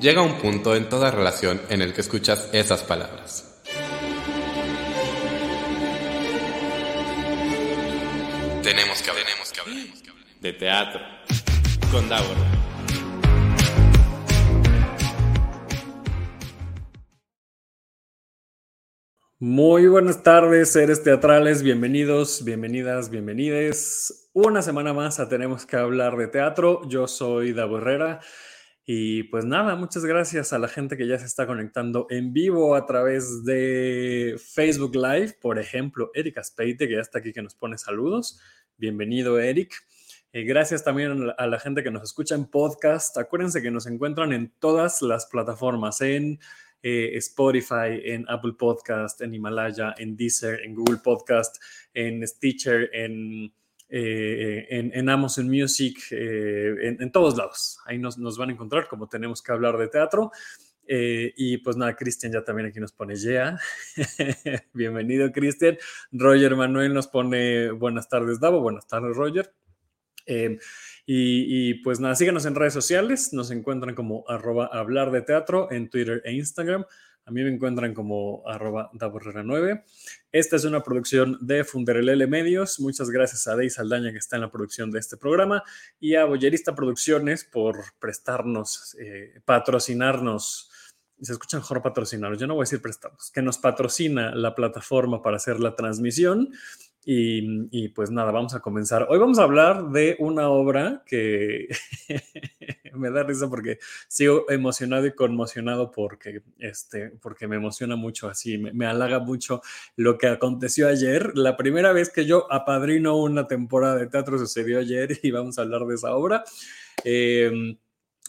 Llega un punto en toda relación en el que escuchas esas palabras. Tenemos que hablar, tenemos que hablar, de teatro con Davor. Muy buenas tardes, seres teatrales, bienvenidos, bienvenidas, bienvenides. Una semana más a Tenemos que hablar de teatro. Yo soy Davo Herrera y pues nada, muchas gracias a la gente que ya se está conectando en vivo a través de Facebook Live, por ejemplo, Erika Aspeite, que ya está aquí, que nos pone saludos. Bienvenido, Eric. Eh, gracias también a la gente que nos escucha en podcast. Acuérdense que nos encuentran en todas las plataformas, en eh, Spotify, en Apple Podcast, en Himalaya, en Deezer, en Google Podcast, en Stitcher, en eh, en, Amazon Music, eh, en, todos lados. Ahí nos, van a encontrar como tenemos que hablar de teatro. Eh, y pues nada, Cristian ya también aquí nos pone yeah. Bienvenido, Cristian. Roger Manuel nos pone buenas tardes, Davo. Buenas tardes, Roger. Y, y, pues nada, síganos en redes sociales. Nos encuentran como arroba hablar de teatro en Twitter e Instagram. A mí me encuentran como arroba 9 Esta es una producción de Funderelele Medios. Muchas gracias a Dey Saldaña que está en la producción de este programa y a Boyerista Producciones por prestarnos, eh, patrocinarnos. Se escucha mejor patrocinarnos, yo no voy a decir prestarnos, que nos patrocina la plataforma para hacer la transmisión. Y, pues nada, vamos a comenzar. Hoy vamos a hablar de una obra que me da risa porque sigo emocionado y conmocionado porque, este, porque me emociona mucho así, me, halaga mucho lo que aconteció ayer. La primera vez que yo apadrino una temporada de teatro sucedió ayer y vamos a hablar de esa obra. Eh,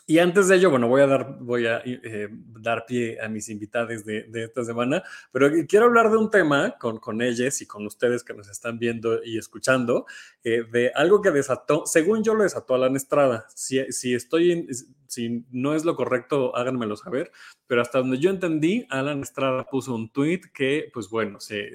y antes de ello, bueno, voy a dar, voy a, eh, dar pie a mis invitados de, de, esta semana, pero quiero hablar de un tema con, con ellas y con ustedes que nos están viendo y escuchando, eh, de algo que desató, según yo lo desató Alan Estrada. Si, si estoy, si no es lo correcto, háganmelo saber, pero hasta donde yo entendí, Alan Estrada puso un tweet que, pues bueno, se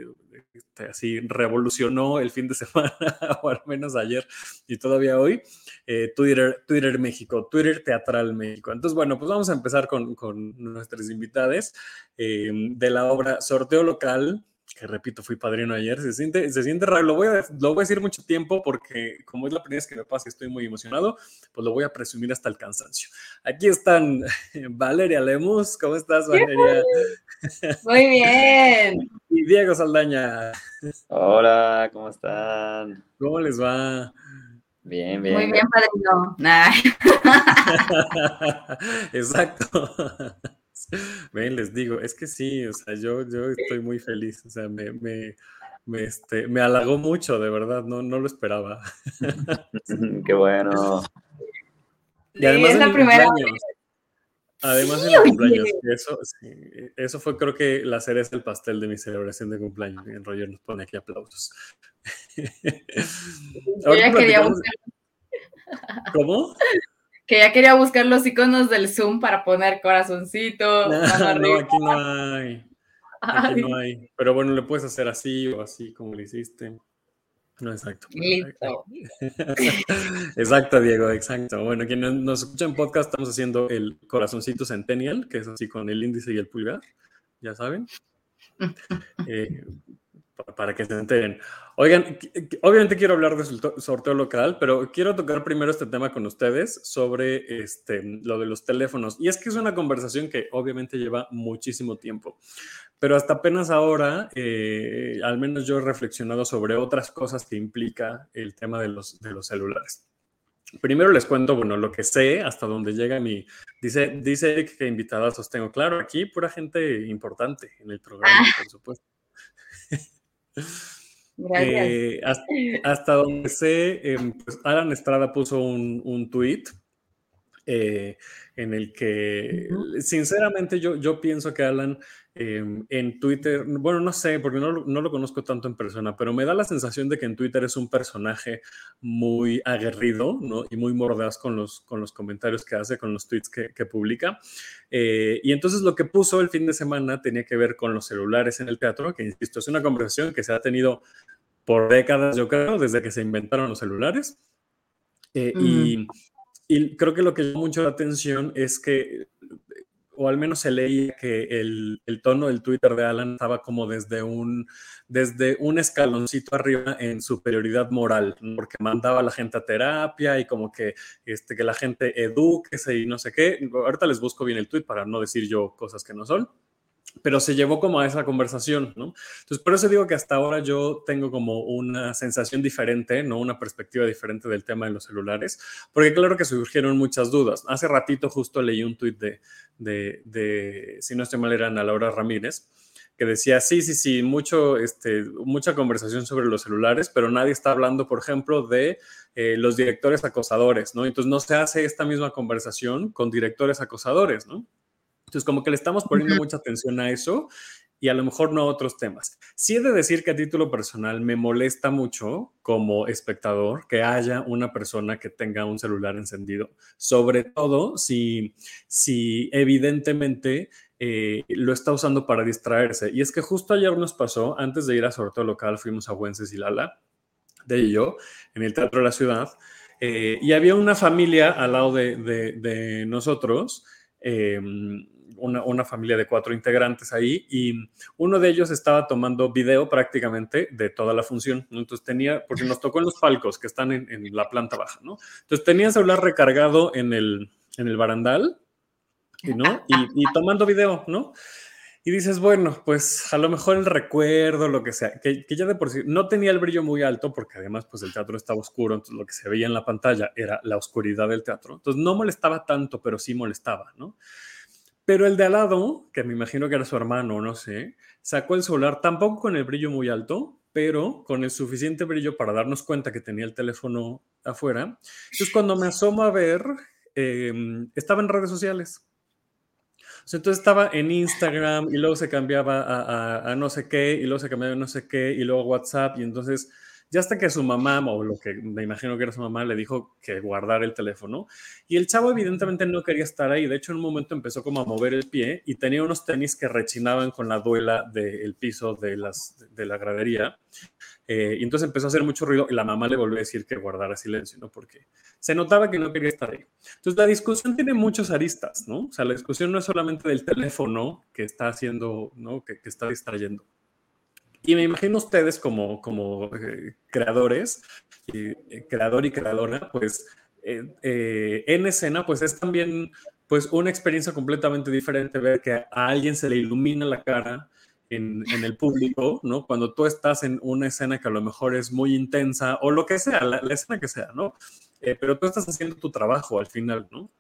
este, así revolucionó el fin de semana, o al menos ayer y todavía hoy, eh, Twitter, Twitter México, Twitter Teatral México. Entonces, bueno, pues vamos a empezar con, con nuestras invitadas eh, de la obra Sorteo Local, que repito, fui padrino ayer, se siente, se siente raro, lo voy, a, lo voy a decir mucho tiempo porque como es la primera vez que me pasa y estoy muy emocionado, pues lo voy a presumir hasta el cansancio. Aquí están Valeria Lemus, ¿cómo estás Valeria? Muy bien. Y Diego Saldaña. Hola, ¿cómo están? ¿Cómo les va? Bien, bien. Muy bien, padrino. Exacto. Ven, les digo, es que sí, o sea, yo, yo estoy muy feliz, o sea, me, me, me, este, me halagó mucho, de verdad, no, no lo esperaba. Qué bueno. Y además es la primera vez. Además de mi cumpleaños, eso, eso fue creo que la cereza del pastel de mi celebración de cumpleaños. En Roger nos pone aquí aplausos. ¿Cómo? Que ya quería buscar los iconos del Zoom para poner corazoncito. No, no aquí no hay. Aquí no hay. Pero bueno, le puedes hacer así o así como lo hiciste. No, exacto. Listo. exacto, Diego, exacto. Bueno, quienes nos escuchan en podcast, estamos haciendo el corazoncito Centennial, que es así con el índice y el pulgar, ya saben. Eh, para que se enteren. Oigan, obviamente quiero hablar del sorteo local, pero quiero tocar primero este tema con ustedes sobre este, lo de los teléfonos. Y es que es una conversación que obviamente lleva muchísimo tiempo, pero hasta apenas ahora, eh, al menos yo he reflexionado sobre otras cosas que implica el tema de los, de los celulares. Primero les cuento, bueno, lo que sé, hasta donde llega mi... Dice, dice Eric que invitadas os tengo. Claro, aquí pura gente importante en el programa, ah. por supuesto. Eh, hasta, donde sé, em, pues Alan Estrada puso un, un tweet eh, en el que, sinceramente, yo, yo pienso que Alan Em, en Twitter, bueno, no sé, porque no, no, lo conozco tanto en persona, pero me da la sensación de que en Twitter es un personaje muy aguerrido ¿no? y muy mordaz con los, con los comentarios que hace, con los tweets que, que publica. Eh, y entonces lo que puso el fin de semana tenía que ver con los celulares en el teatro, que insisto, es una conversación que se ha tenido por décadas, yo creo, desde que se inventaron los celulares. Eh, y, y creo que lo que llama mucho la atención es que o al menos se leía que el, el, tono del Twitter de Alan estaba como desde un, desde un escaloncito arriba en superioridad moral, porque mandaba a la gente a terapia y como que, este, que la gente eduque y no sé qué. Ahorita les busco bien el tweet para no decir yo cosas que no son pero se llevó como a esa conversación, ¿no? Entonces, por eso digo que hasta ahora yo tengo como una sensación diferente, ¿no? Una perspectiva diferente del tema de los celulares, porque claro que surgieron muchas dudas. Hace ratito justo leí un tuit de, de, de, si no estoy mal, era Ana Laura Ramírez, que decía, sí, sí, sí, mucho, este, mucha conversación sobre los celulares, pero nadie está hablando, por ejemplo, de eh, los directores acosadores, ¿no? Entonces no se hace esta misma conversación con directores acosadores, ¿no? Entonces, como que le estamos poniendo mucha atención a eso y a lo mejor no a otros temas. Sí he de decir que a título personal me molesta mucho como espectador que haya una persona que tenga un celular encendido, sobre todo si, si evidentemente eh, lo está usando para distraerse. Y es que justo ayer nos pasó, antes de ir a Sorteo Local, fuimos a Wencesilala, de y yo, en el Teatro de la Ciudad, eh, y había una familia al lado de, de, de nosotros. Eh, una, familia de cuatro integrantes ahí y uno de ellos estaba tomando video prácticamente de toda la función. Entonces tenía, porque nos tocó en los palcos que están en, la planta baja, ¿no? Entonces tenía el celular recargado en el, en el barandal, ¿no? Y, tomando video, ¿no? Y dices, bueno, pues a lo mejor el recuerdo, lo que sea, que, que, ya de por sí no tenía el brillo muy alto, porque además pues el teatro estaba oscuro, entonces lo que se veía en la pantalla era la oscuridad del teatro. Entonces no molestaba tanto, pero sí molestaba, ¿no? Pero el de al lado, que me imagino que era su hermano, no sé, sacó el celular tampoco con el brillo muy alto, pero con el suficiente brillo para darnos cuenta que tenía el teléfono afuera. Entonces, cuando me asomo a ver, em, estaba en redes sociales. entonces estaba en Instagram y luego se cambiaba a, a, no sé qué, y luego se cambiaba a no sé qué, y luego WhatsApp, y entonces ya hasta que su mamá, o lo que me imagino que era su mamá, le dijo que guardara el teléfono. Y el chavo evidentemente no quería estar ahí. De hecho, en un momento empezó como a mover el pie y tenía unos tenis que rechinaban con la duela del piso de, las, de la gradería. Eh, y entonces empezó a hacer mucho ruido y la mamá le volvió a decir que guardara silencio, ¿no? Porque se notaba que no quería estar ahí. Entonces la discusión tiene muchos aristas, ¿no? O sea, la discusión no es solamente del teléfono que está haciendo, ¿no? Que está distrayendo. Y me imagino ustedes como, como eh, creadores, eh, creador y creadora, pues eh, en escena, pues es también pues una experiencia completamente diferente ver que a alguien se le ilumina la cara en, en, el público, ¿no? Cuando tú estás en una escena que a lo mejor es muy intensa o lo que sea, la, la escena que sea, ¿no? pero tú estás haciendo tu trabajo al final, ¿no?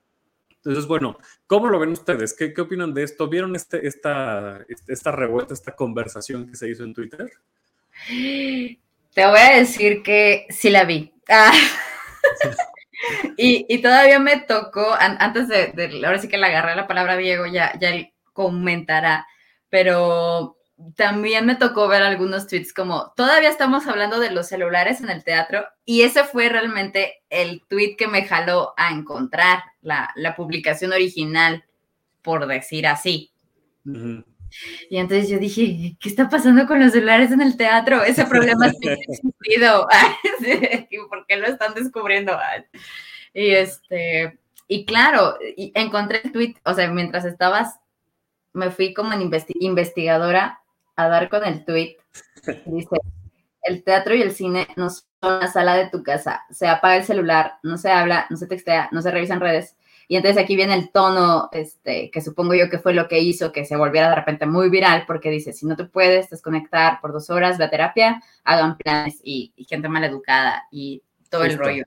Entonces, bueno, ¿cómo lo ven ustedes? ¿Qué, qué opinan de esto? ¿Vieron este, esta, esta revuelta, esta conversación que se hizo en Twitter? Te voy a decir que sí la vi. Ah. y, y, todavía me tocó, antes de, de, ahora sí que le agarré la palabra Diego, ya, ya él comentará, pero también me tocó ver algunos tweets como, todavía estamos hablando de los celulares en el teatro y ese fue realmente el tweet que me jaló a encontrar la, la publicación original, por decir así. Y entonces yo dije, ¿qué está pasando con los celulares en el teatro? Ese problema ha existido. ¿Por qué lo están descubriendo? Y este, y claro, encontré el tweet, o sea, mientras estabas, me fui como en investigadora a dar con el tweet. Dice, el teatro y el cine no son la sala de tu casa. Se apaga el celular, no se habla, no se textea, no se revisan redes. Y entonces aquí viene el tono, este, que supongo yo que fue lo que hizo que se volviera de repente muy viral, porque dice, si no te puedes desconectar por dos horas, ve a terapia, hagan planes y, gente mal educada y todo el rollo.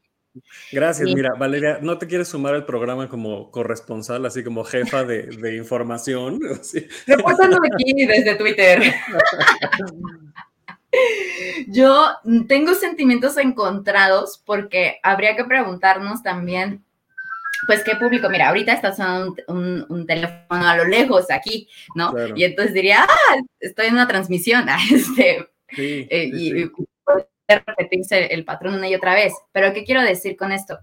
Gracias, mira, Valeria, ¿no te quieres sumar al programa como corresponsal, así como jefa de, de información? Sí. aquí desde Twitter. Yo tengo sentimientos encontrados porque habría que preguntarnos también, pues, ¿qué público? Mira, ahorita está sonando un, un, teléfono a lo lejos aquí, ¿no? Y entonces diría, ah, estoy en una transmisión, este, sí, eh, y, sí repetirse el patrón una y otra vez. Pero ¿qué quiero decir con esto?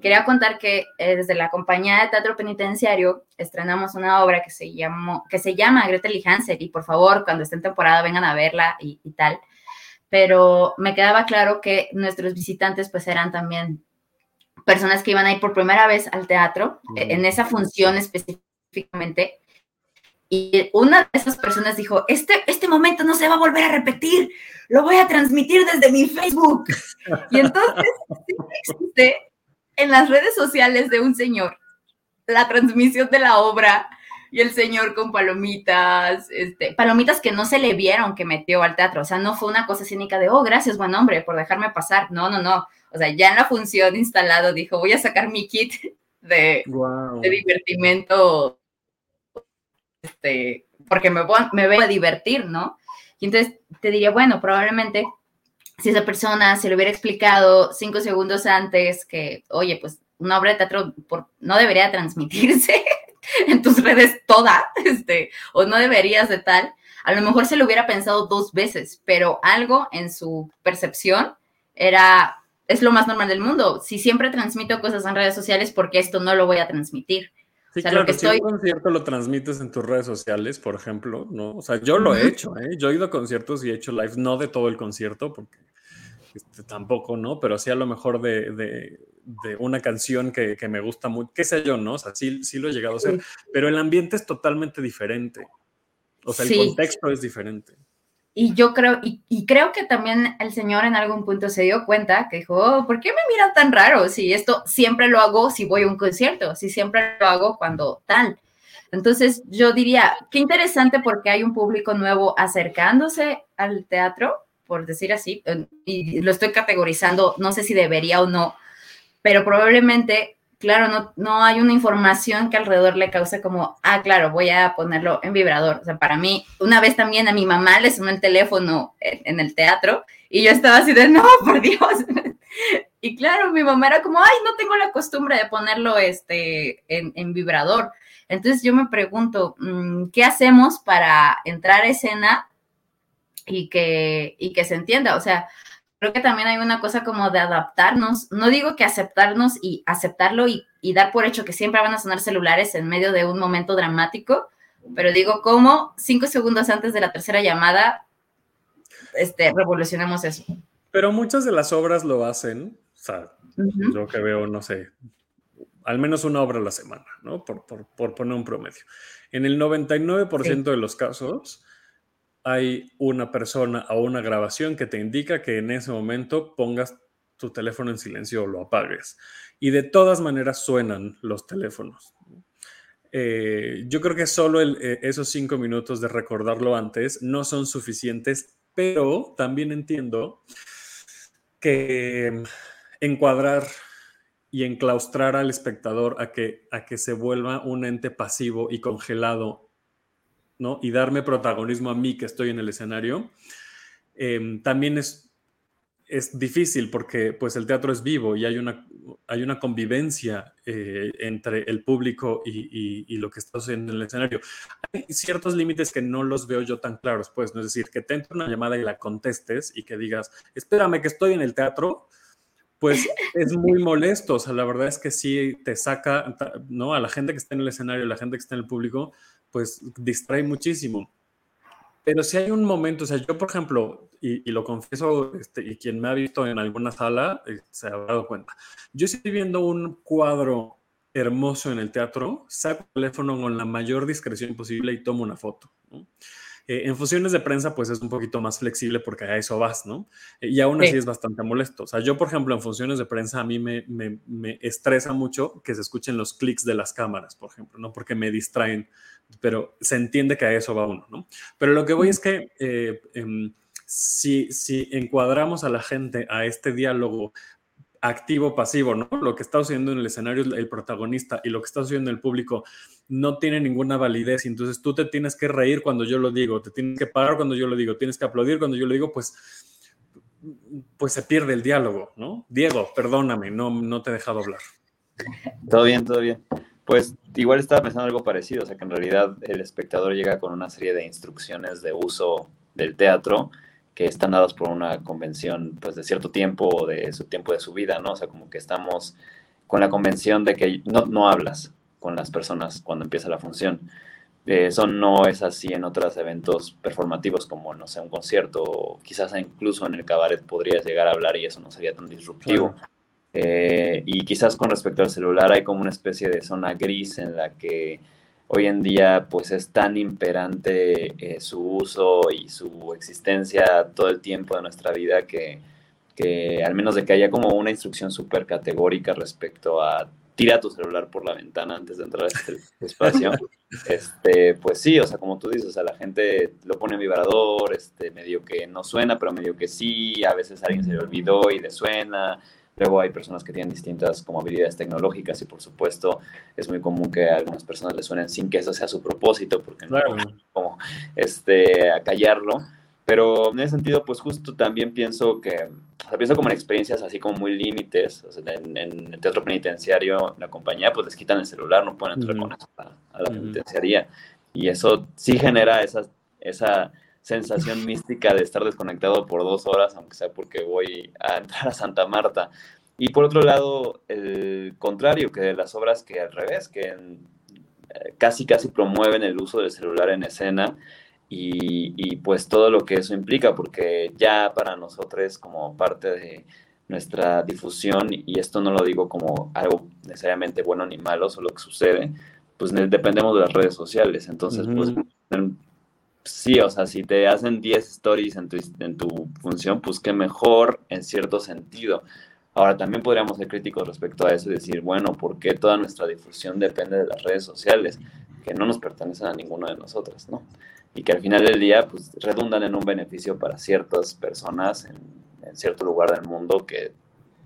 Quería contar que eh, desde la compañía de teatro penitenciario estrenamos una obra que se, llamó, que se llama Gretel y Hansel y por favor cuando esté en temporada vengan a verla y, tal. Pero me quedaba claro que nuestros visitantes pues eran también personas que iban a ir por primera vez al teatro, e, en esa función específicamente, Y una de esas personas dijo, este, este momento no se va a volver a repetir, lo voy a transmitir desde mi Facebook. Y entonces existe en las redes sociales de un señor la transmisión de la obra y el señor con palomitas, este, palomitas que no se le vieron que metió al teatro, o sea, no fue una cosa cínica de, oh, gracias, buen hombre, por dejarme pasar, no, no, no, o sea, ya en la función instalado dijo, voy a sacar mi kit de, de divertimento, este, porque me, me voy a divertir, ¿no? Y entonces te diría, bueno, probablemente si esa persona se le hubiera explicado cinco segundos antes que, oye, pues una obra de teatro no debería transmitirse en tus redes toda, este, o no deberías de tal, a lo mejor se lo hubiera pensado dos veces, pero algo en su percepción era, es lo más normal del mundo. Si siempre transmito cosas en redes sociales, porque esto no lo voy a transmitir? Sí, claro, lo que si un concierto lo transmites en tus redes sociales, por ejemplo, ¿no? O sea, yo lo he hecho, ¿eh? Yo he ido a conciertos y he hecho live, no de todo el concierto, porque este, tampoco, ¿no? Pero sí a lo mejor de, de, una canción que, que, me gusta mucho, qué sé yo, ¿no? O sea, sí, sí lo he llegado a hacer, pero el ambiente es totalmente diferente. O sea, el contexto es diferente. Y yo creo, y, creo que también el señor en algún punto se dio cuenta que dijo, oh, ¿por qué me miran tan raro? Si esto siempre lo hago si voy a un concierto, si siempre lo hago cuando tal. Entonces yo diría, qué interesante porque hay un público nuevo acercándose al teatro, por decir así, y lo estoy categorizando, no sé si debería o no, pero probablemente claro, no, no hay una información que alrededor le cause como, ah, claro, voy a ponerlo en vibrador. O sea, para mí, una vez también a mi mamá le sonó el teléfono en, el teatro y yo estaba así de, no, por Dios. y claro, mi mamá era como, ay, no tengo la costumbre de ponerlo este, en, vibrador. Entonces yo me pregunto, mm, ¿qué hacemos para entrar a escena y que, y que se entienda? O sea, creo que también hay una cosa como de adaptarnos. No digo que aceptarnos y aceptarlo y, dar por hecho que siempre van a sonar celulares en medio de un momento dramático, pero digo cómo cinco segundos antes de la tercera llamada este, revolucionamos eso. Pero muchas de las obras lo hacen, o sea, yo que veo, no sé, al menos una obra a la semana, ¿no? Por, poner un promedio. En el 99% de los casos, hay una persona o una grabación que te indica que en ese momento pongas tu teléfono en silencio o lo apagues. Y de todas maneras suenan los teléfonos. Eh, yo creo que solo eh, esos cinco minutos de recordarlo antes no son suficientes, pero también entiendo que encuadrar y enclaustrar al espectador a que, a que se vuelva un ente pasivo y congelado ¿no? Y darme protagonismo a mí que estoy en el escenario, em, también es, es difícil porque pues el teatro es vivo y hay una, hay una convivencia eh, entre el público y, lo que está sucediendo en el escenario. Hay ciertos límites que no los veo yo tan claros, pues, ¿no? es decir, que te entre una llamada y la contestes y que digas, espérame que estoy en el teatro, pues es muy molesto. O sea, la verdad es que sí te saca, ¿no? A la gente que está en el escenario, a la gente que está en el público, pues distrae muchísimo. Pero si hay un momento, o sea, yo por ejemplo, y, lo confieso, este, y quien me ha visto en alguna sala eh, se ha dado cuenta, yo estoy viendo un cuadro hermoso en el teatro, saco el teléfono con la mayor discreción posible y tomo una foto. Eh, en funciones de prensa, pues es un poquito más flexible porque a eso vas, ¿no? Eh, y aún así es bastante molesto. O sea, yo, por ejemplo, en funciones de prensa, a mí me, me estresa mucho que se escuchen los clics de las cámaras, por ejemplo, ¿no? Porque me distraen pero se entiende que a eso va uno, ¿no? Pero lo que voy es que eh, em, si, si encuadramos a la gente a este diálogo activo-pasivo, ¿no? Lo que está sucediendo en el escenario el protagonista y lo que está sucediendo en el público no tiene ninguna validez. Entonces tú te tienes que reír cuando yo lo digo, te tienes que parar cuando yo lo digo, tienes que aplaudir cuando yo lo digo, pues, pues se pierde el diálogo, ¿no? Diego, perdóname, no, no te he dejado hablar. Todo bien, todo bien. Pues igual estaba pensando algo parecido, o sea que en realidad el espectador llega con una serie de instrucciones de uso del teatro que están dadas por una convención pues de cierto tiempo o de su tiempo de su vida, ¿no? O sea, como que estamos con la convención de que no, no hablas con las personas cuando empieza la función. Eso no es así en otros eventos performativos como, no sé, un concierto o quizás incluso en el cabaret podrías llegar a hablar y eso no sería tan disruptivo. Eh, y quizás con respecto al celular hay como una especie de zona gris en la que hoy en día pues es tan imperante eh, su uso y su existencia todo el tiempo de nuestra vida que, que al menos de que haya como una instrucción súper categórica respecto a tira tu celular por la ventana antes de entrar a este espacio. este, pues sí, o sea, como tú dices, o sea, la gente lo pone en vibrador, este, medio que no suena, pero medio que sí, a veces alguien se le olvidó y le suena. Luego hay personas que tienen distintas como habilidades tecnológicas y por supuesto es muy común que a algunas personas le suenen sin que eso sea su propósito, porque no como este, acallarlo. Pero en ese sentido, pues justo también pienso que, o sea, pienso como en experiencias así como muy límites. O sea, en, el teatro penitenciario, la compañía, pues les quitan el celular, no pueden entrar con eso a, la penitenciaría. Y eso sí genera esa, esa sensación mística de estar desconectado por dos horas, aunque sea porque voy a entrar a Santa Marta. Y por otro lado, el contrario, que de las obras que al revés, que eh, casi casi promueven el uso del celular en escena y, pues todo lo que eso implica, porque ya para nosotros como parte de nuestra difusión, y esto no lo digo como algo necesariamente bueno ni malo, solo que sucede, pues dependemos de las redes sociales. Entonces, pues sí, o sea, si te hacen 10 stories en tu, en tu función, pues qué mejor en cierto sentido. Ahora, también podríamos ser críticos respecto a eso y decir, bueno, ¿por qué toda nuestra difusión depende de las redes sociales? Que no nos pertenecen a ninguno de nosotros, ¿no? y que al final del día pues, redundan en un beneficio para ciertas personas en, cierto lugar del mundo que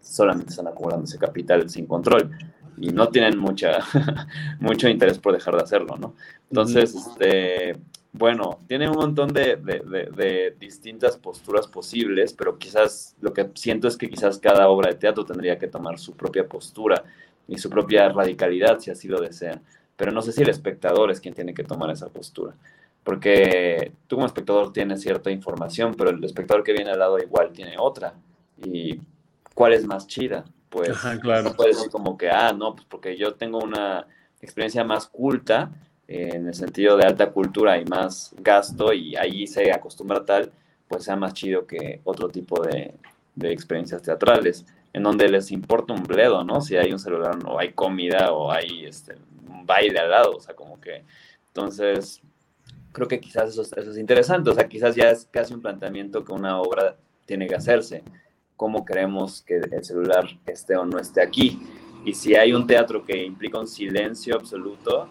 solamente están acumulando ese capital sin control y no tienen mucha, mucho interés por dejar de hacerlo, ¿no? Entonces, este, bueno, tiene un montón de, de, distintas posturas posibles, pero quizás lo que siento es que quizás cada obra de teatro tendría que tomar su propia postura y su propia radicalidad, si así lo desea. Pero no sé si el espectador es quien tiene que tomar esa postura porque tú como espectador tienes cierta información, pero el espectador que viene al lado igual tiene otra. ¿Y cuál es más chida? Pues claro. puede ser como que, ah, no, pues porque yo tengo una experiencia más culta, en el sentido de alta cultura y más gasto, y ahí se acostumbra tal, pues sea más chido que otro tipo de, de experiencias teatrales, en donde les importa un bledo, ¿no? Si hay un celular o hay comida o hay este, un baile al lado, o sea, como que... Entonces, creo que quizás eso, es interesante, o sea, quizás ya es casi un planteamiento que una obra tiene que hacerse, cómo queremos que el celular esté o no esté aquí. Y si hay un teatro que implica un silencio absoluto,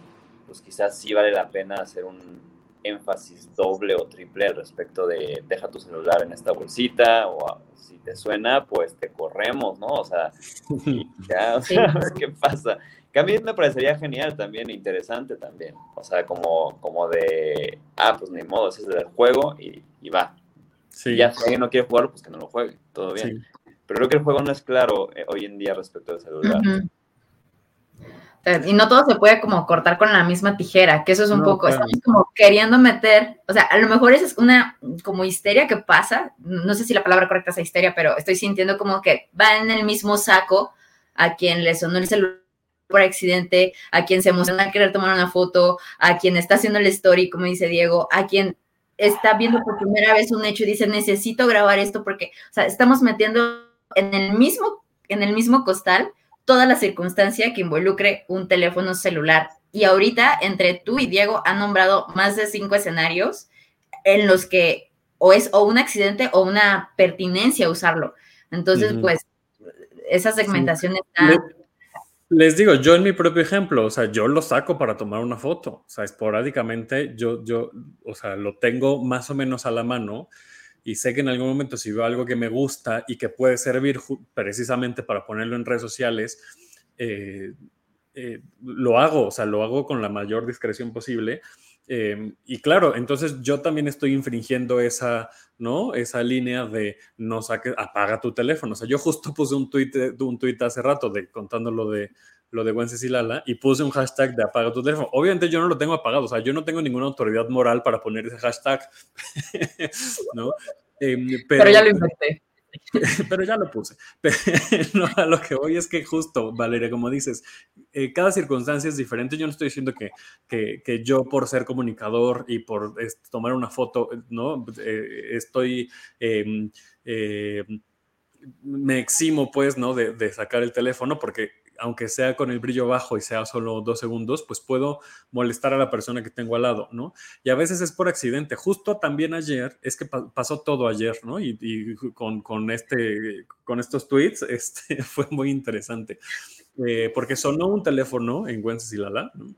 pues quizás sí vale la pena hacer un énfasis doble o triple respecto de deja tu celular en esta bolsita o si te suena, pues te corremos, ¿no? O sea, ya, ¿qué pasa? Que a mí me parecería genial también, interesante también. O sea, como, como de, ah, pues ni modo, ese es el juego y, va. Si ya si alguien no quiere jugar, pues que no lo juegue, todo bien. Pero creo que el juego no es claro eh, hoy en día respecto al celular. Y no todo se puede como cortar con la misma tijera, que eso es un poco, estamos como queriendo meter, o sea, a lo mejor esa es una como histeria que pasa, no sé si la palabra correcta es histeria, pero estoy sintiendo como que va en el mismo saco a quien le sonó el celular por accidente, a quien se emociona a querer tomar una foto, a quien está haciendo el story, como dice Diego, a quien está viendo por primera vez un hecho y dice, necesito grabar esto porque, o sea, estamos metiendo en el mismo, en el mismo costal toda la circunstancia que involucre un teléfono celular. Y ahorita, entre tú y Diego, han nombrado más de cinco escenarios en los que o es o un accidente o una pertinencia usarlo. Entonces, pues, esa segmentación está les digo, yo en mi propio ejemplo, o sea, yo lo saco para tomar una foto, o sea, esporádicamente yo, yo, o sea, lo tengo más o menos a la mano y sé que en algún momento si veo algo que me gusta y que puede servir precisamente para ponerlo en redes sociales, eh, eh, lo hago, o sea, lo hago con la mayor discreción posible Em, y claro, entonces yo también estoy infringiendo esa, ¿no? Esa línea de no saques, apaga tu teléfono. O sea, yo justo puse un tweet, un tweet hace rato de, contando lo de, lo de Wencesilala y puse un hashtag de apaga tu teléfono. Obviamente yo no lo tengo apagado, o sea, yo no tengo ninguna autoridad moral para poner ese hashtag, ¿no? Em, pero, ya lo inventé. pero ya lo puse. Pero a lo que voy es que justo, Valeria, como dices, eh, cada circunstancia es diferente. Yo no estoy diciendo que, que, yo por ser comunicador y por tomar una foto, ¿no? Eh, estoy em, em, me eximo, pues, ¿no? De, de, sacar el teléfono porque aunque sea con el brillo bajo y sea solo dos segundos, pues puedo molestar a la persona que tengo al lado, ¿no? Y a veces es por accidente. Justo también ayer, es que pasó todo ayer, ¿no? Y, con, con, este, con estos tweets, este, fue muy interesante. Eh, porque sonó un teléfono en Wencesilala, ¿no?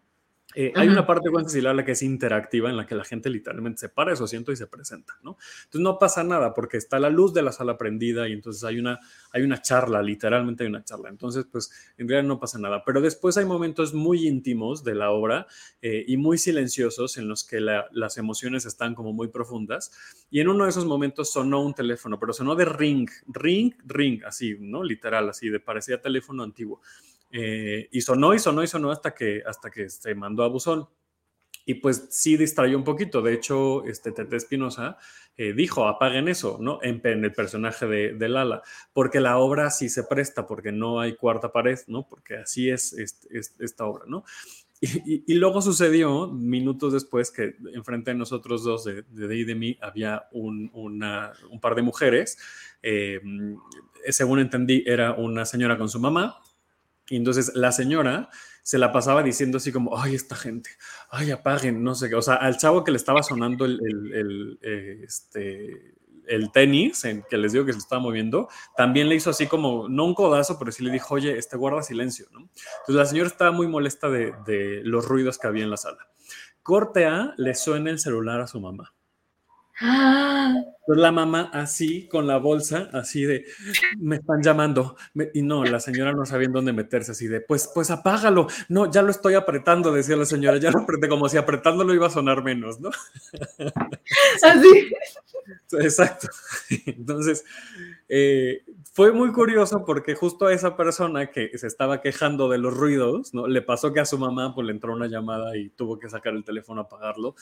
Eh, hay una parte de Wencesilala que es interactiva en la que la gente literalmente se para de su asiento y se presenta, ¿no? Entonces no pasa nada porque está la luz de la sala prendida y entonces hay una, hay una charla, literalmente hay una charla. Entonces, pues en realidad no pasa nada. Pero después hay momentos muy íntimos de la obra eh, y muy silenciosos en los que las emociones están como muy profundas. Y en uno de esos momentos sonó un teléfono, pero sonó de ring, ring, ring, así, ¿no? Literal, así, de parecía teléfono antiguo. Eh, y sonó y sonó y sonó hasta que, hasta que se mandó a buzón. Y pues sí distrayó un poquito. De hecho, este Tete Espinosa eh, dijo, apaguen eso, ¿no? En, el personaje de, Lala, porque la obra sí se presta, porque no hay cuarta pared, ¿no? Porque así es, esta obra, ¿no? Y, luego sucedió, minutos después, que enfrente de nosotros dos, de, de y de mí, había un, un par de mujeres. Eh, según entendí, era una señora con su mamá, y entonces la señora se la pasaba diciendo así como, ay, esta gente, ay, apaguen, no sé qué. O sea, al chavo que le estaba sonando el, el, eh, este, el tenis, en que les digo que se estaba moviendo, también le hizo así como, no un codazo, pero sí le dijo, oye, este guarda silencio, ¿no? Entonces la señora estaba muy molesta de, de los ruidos que había en la sala. Corte A, le suena el celular a su mamá. La mamá así, con la bolsa, así de, me están llamando. y no, la señora no sabía en dónde meterse, así de, pues, pues apágalo. No, ya lo estoy apretando, decía la señora, ya lo apreté, como si apretándolo iba a sonar menos, ¿no? Así. Exacto. Entonces, eh, fue muy curioso porque justo a esa persona que se estaba quejando de los ruidos, ¿no? Le pasó que a su mamá pues, le entró una llamada y tuvo que sacar el teléfono a apagarlo.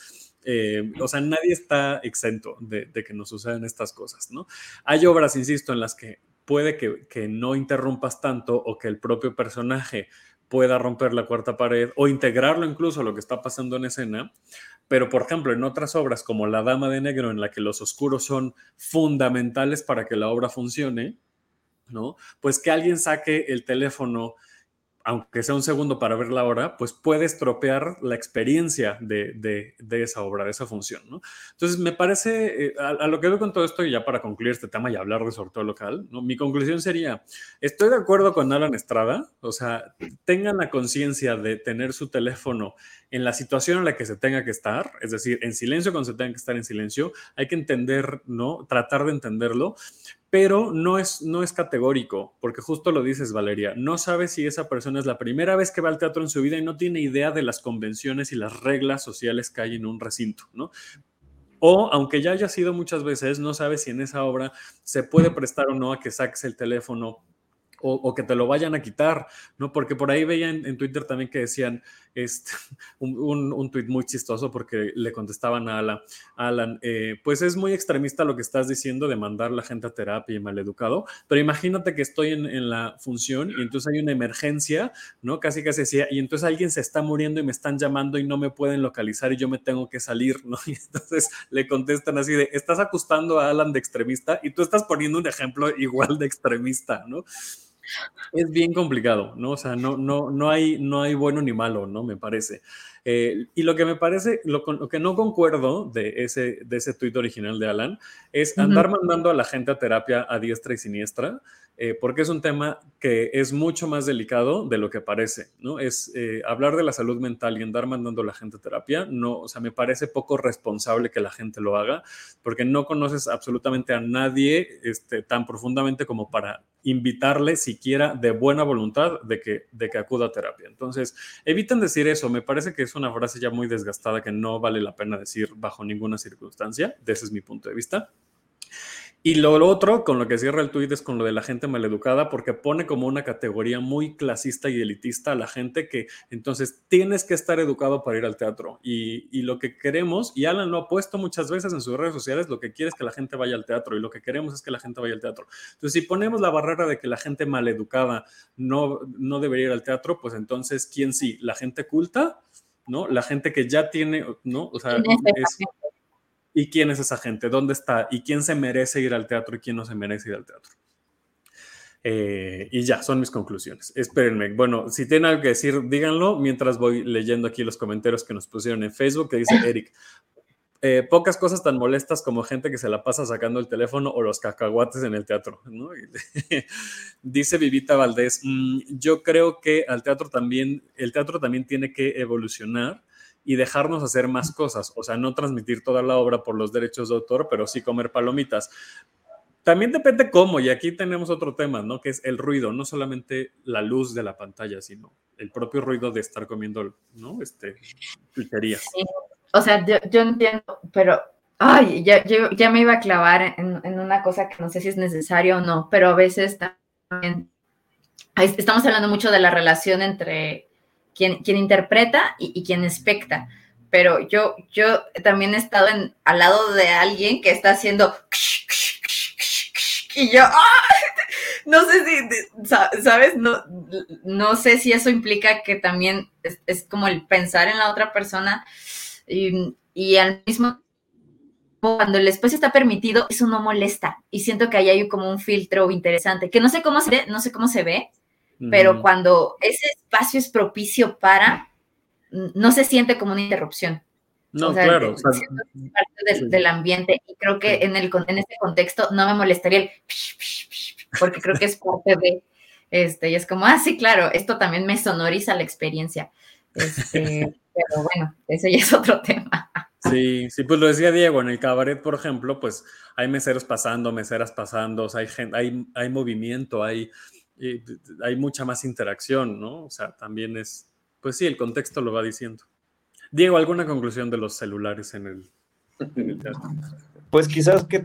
Eh, o sea, nadie está exento de, que nos sucedan estas cosas, ¿no? Hay obras, insisto, en las que puede que, que no interrumpas tanto o que el propio personaje pueda romper la cuarta pared o integrarlo incluso a lo que está pasando en escena. Pero, por ejemplo, en otras obras como La Dama de Negro, en la que los oscuros son fundamentales para que la obra funcione, ¿no? Pues que alguien saque el teléfono aunque sea un segundo para ver la hora, pues puede estropear la experiencia de, esa obra, de esa función, ¿no? Entonces, me parece, eh, a, lo que veo con todo esto, y ya para concluir este tema y hablar de sorteo local, mi conclusión sería, estoy de acuerdo con Alan Estrada, o sea, tengan la conciencia de tener su teléfono en la situación en la que se tenga que estar, es decir, en silencio cuando se tenga que estar en silencio, hay que entender, ¿no? Tratar de entenderlo, pero no es, no es categórico, porque justo lo dices, Valeria, no sabe si esa persona es la primera vez que va al teatro en su vida y no tiene idea de las convenciones y las reglas sociales que hay en un recinto, ¿no? O, aunque ya haya sido muchas veces, no sabe si en esa obra se puede prestar o no a que saques el teléfono o, que te lo vayan a quitar, ¿no? Porque por ahí veía en, Twitter también que decían este, un, un, tweet muy chistoso porque le contestaban a Alan, Alan eh, pues es muy extremista lo que estás diciendo de mandar la gente a terapia y maleducado, pero imagínate que estoy en, en, la función y entonces hay una emergencia, ¿no? Casi casi decía, y entonces alguien se está muriendo y me están llamando y no me pueden localizar y yo me tengo que salir, ¿no? Y entonces le contestan así de, estás acustando a Alan de extremista y tú estás poniendo un ejemplo igual de extremista, ¿no? Es bien complicado, ¿no? O sea, no, no, no, hay, no hay bueno ni malo, ¿no? Me parece. Eh, y lo que me parece, lo, lo, que no concuerdo de ese, de ese tuit original de Alan es andar mandando a la gente a terapia a diestra y siniestra, eh, porque es un tema que es mucho más delicado de lo que parece, ¿no? Es eh, hablar de la salud mental y andar mandando a la gente a terapia, no, o sea, me parece poco responsable que la gente lo haga, porque no conoces absolutamente a nadie este, tan profundamente como para invitarle siquiera de buena voluntad de que, de que acuda a terapia. Entonces, eviten decir eso, me parece que es una frase ya muy desgastada que no vale la pena decir bajo ninguna circunstancia, ese es mi punto de vista. Y lo, otro, con lo que cierra el tuit, es con lo de la gente maleducada, porque pone como una categoría muy clasista y elitista a la gente que entonces tienes que estar educado para ir al teatro. Y, y, lo que queremos, y Alan lo ha puesto muchas veces en sus redes sociales, lo que quiere es que la gente vaya al teatro y lo que queremos es que la gente vaya al teatro. Entonces, si ponemos la barrera de que la gente maleducada no, no debería ir al teatro, pues entonces, ¿quién sí? ¿La gente culta? ¿No? La gente que ya tiene, ¿no? O sea, es, ¿Y quién es esa gente? ¿Dónde está? ¿Y quién se merece ir al teatro y quién no se merece ir al teatro? Eh, y ya, son mis conclusiones. Espérenme. Bueno, si tienen algo que decir, díganlo mientras voy leyendo aquí los comentarios que nos pusieron en Facebook, que dice Eric. Eh, pocas cosas tan molestas como gente que se la pasa sacando el teléfono o los cacahuates en el teatro. ¿no? dice Vivita Valdés, mm, yo creo que al teatro también, el teatro también tiene que evolucionar y dejarnos hacer más cosas, o sea, no transmitir toda la obra por los derechos de autor, pero sí comer palomitas. También depende cómo, y aquí tenemos otro tema, ¿no? Que es el ruido, no solamente la luz de la pantalla, sino el propio ruido de estar comiendo, ¿no? Este, pizzería. Sí. O sea, yo, entiendo, pero, ay, ya, yo, ya me iba a clavar en, en, una cosa que no sé si es necesario o no, pero a veces también, estamos hablando mucho de la relación entre quien, quien interpreta y, y quien especta pero yo, yo también he estado en, al lado de alguien que está haciendo y yo, no sé si, ¿sabes? No, no sé si eso implica que también es, como el pensar en la otra persona y, al mismo cuando el espacio está permitido, eso no molesta. Y siento que ahí hay como un filtro interesante, que no sé cómo se no sé cómo se ve, pero cuando ese espacio es propicio para, no se siente como una interrupción. No, claro. Es parte del, ambiente y creo que en, el, en este contexto no me molestaría el porque creo que es parte de este y es como, ah, sí, claro, esto también me sonoriza la experiencia. Este, pero bueno, eso ya es otro tema. Sí, sí, pues lo decía Diego, en el cabaret, por ejemplo, pues hay meseros pasando, meseras pasando, hay, hay, hay movimiento, hay, hay mucha más interacción, ¿no? O sea, también es, pues sí, el contexto lo va diciendo. Diego, ¿alguna conclusión de los celulares en el, teatro? Pues quizás que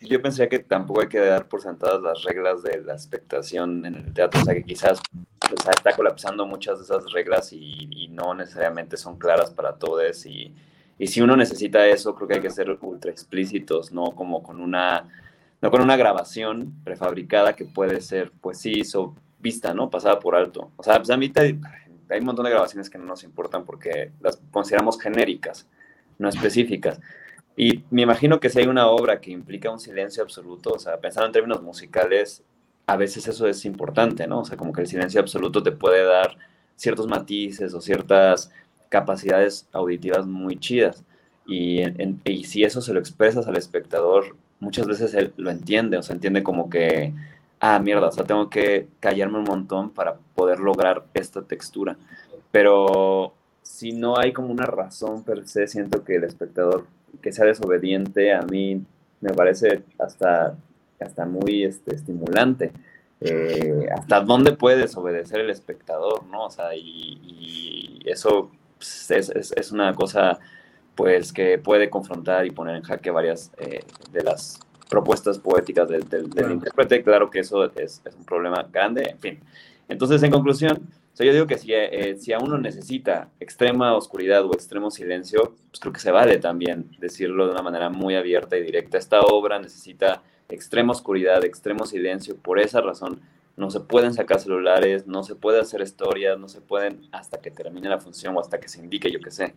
yo pensé que tampoco hay que dar por sentadas las reglas de la expectación en el teatro, o sea que quizás está colapsando muchas de esas reglas y, no necesariamente son claras para todos y, y, si uno necesita eso, creo que hay que ser ultra explícitos, no como con una, no con una grabación prefabricada que puede ser, pues sí, vista, ¿no? Pasada por alto. O sea, pues a mí te, hay un montón de grabaciones que no nos importan porque las consideramos genéricas, no específicas. Y me imagino que si hay una obra que implica un silencio absoluto, o sea, pensando en términos musicales, a veces eso es importante, ¿no? O sea, como que el silencio absoluto te puede dar ciertos matices o ciertas capacidades auditivas muy chidas. Y, y si eso se lo expresas al espectador, muchas veces él lo entiende, o sea, entiende como que ah, mierda, o sea, tengo que callarme un montón para poder lograr esta textura. Pero si no hay como una razón per se, siento que el espectador que sea desobediente a mí me parece hasta, hasta muy este, estimulante. Eh, hasta dónde puede desobedecer el espectador, ¿no? O sea, y, eso pues, es, es, una cosa pues que puede confrontar y poner en jaque varias eh, de las propuestas poéticas del, del, intérprete. Claro que eso es, es, un problema grande, en fin. Entonces, en conclusión, yo digo que si, eh, si a uno necesita extrema oscuridad o extremo silencio, pues creo que se vale también decirlo de una manera muy abierta y directa. Esta obra necesita extrema oscuridad, extremo silencio. Por esa razón, no se pueden sacar celulares, no se puede hacer historias, no se pueden hasta que termine la función o hasta que se indique, yo qué sé.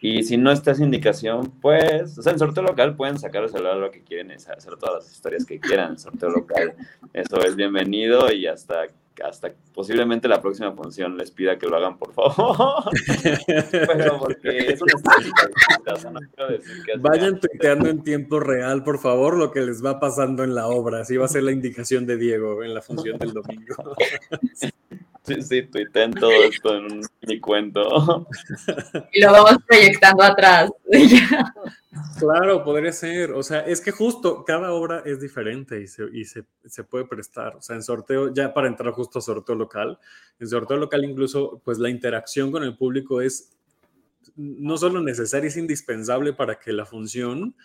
Y si no está esa indicación, pues, o sea, en sorteo local pueden sacar el celular lo que quieren, hacer todas las historias que quieran en sorteo local. Eso es bienvenido y hasta, hasta posiblemente la próxima función les pida que lo hagan, por favor. Pero porque es una Vayan tuiteando en tiempo real, por favor, lo que les va pasando en la obra. Así va a ser la indicación de Diego en la función del domingo. Sí, sí, tuiteen todo esto en mi cuento. Y lo vamos proyectando atrás. Claro, podría ser. O sea, es que justo cada obra es diferente y, se, y se, se, puede prestar. O sea, en sorteo, ya para entrar justo a sorteo local, en sorteo local incluso, pues la interacción con el público es no solo necesaria, es indispensable para que la función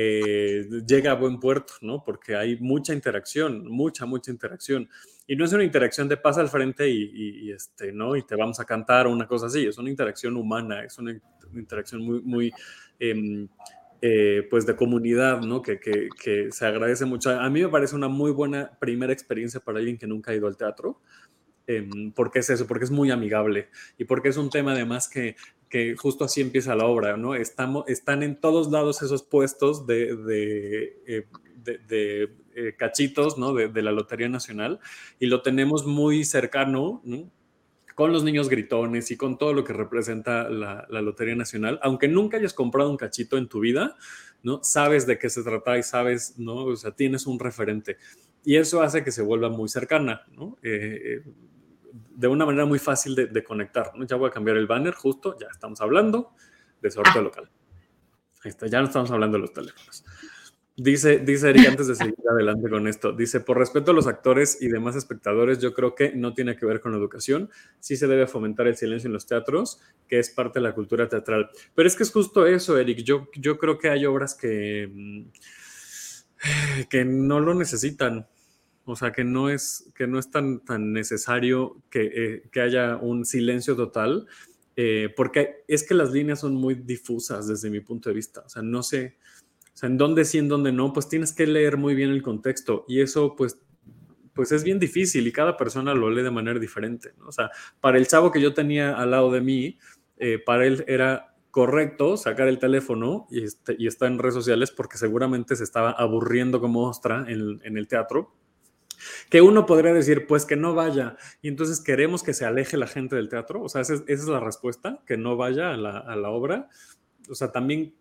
eh, llegue a buen puerto, ¿no? Porque hay mucha interacción, mucha, mucha interacción. Y no es una interacción de pasa al frente y, este, ¿no? y te vamos a cantar o una cosa así, es una interacción humana, es una, interacción muy, muy em, eh, pues de comunidad, ¿no? Que, se agradece mucho. A mí me parece una muy buena primera experiencia para alguien que nunca ha ido al teatro. Eh, porque es eso, porque es muy amigable y porque es un tema además que que justo así empieza la obra, ¿no? Estamos, están en todos lados esos puestos de, eh, eh, cachitos, ¿no? De, la Lotería Nacional y lo tenemos muy cercano, ¿no? con los niños gritones y con todo lo que representa la, la, Lotería Nacional, aunque nunca hayas comprado un cachito en tu vida, ¿no? Sabes de qué se trata y sabes, ¿no? O sea, tienes un referente. Y eso hace que se vuelva muy cercana, ¿no? Eh, de una manera muy fácil de, conectar. ¿no? Ya voy a cambiar el banner justo, ya estamos hablando de sorteo ah. local. Ahí está, ya no estamos hablando de los teléfonos. Dice, dice Eric, antes de seguir adelante con esto, dice, por respeto a los actores y demás espectadores, yo creo que no tiene que ver con la educación, sí se debe fomentar el silencio en los teatros, que es parte de la cultura teatral. Pero es que es justo eso, Eric, yo, yo creo que hay obras que, mm, que no lo necesitan, o sea, que no es, que no es tan, tan necesario que, eh, haya un silencio total, eh, porque es que las líneas son muy difusas desde mi punto de vista. O sea, no sé, o sea, en dónde sí, en dónde no, pues tienes que leer muy bien el contexto y eso pues pues es bien difícil y cada persona lo lee de manera diferente. O sea, para el chavo que yo tenía al lado de mí, eh, para él era correcto sacar el teléfono y, este, y estar en redes sociales porque seguramente se estaba aburriendo como ostra en, en el teatro que uno podría decir, pues que no vaya, y entonces queremos que se aleje la gente del teatro, o sea, esa es, la respuesta, que no vaya a la, obra. O sea, también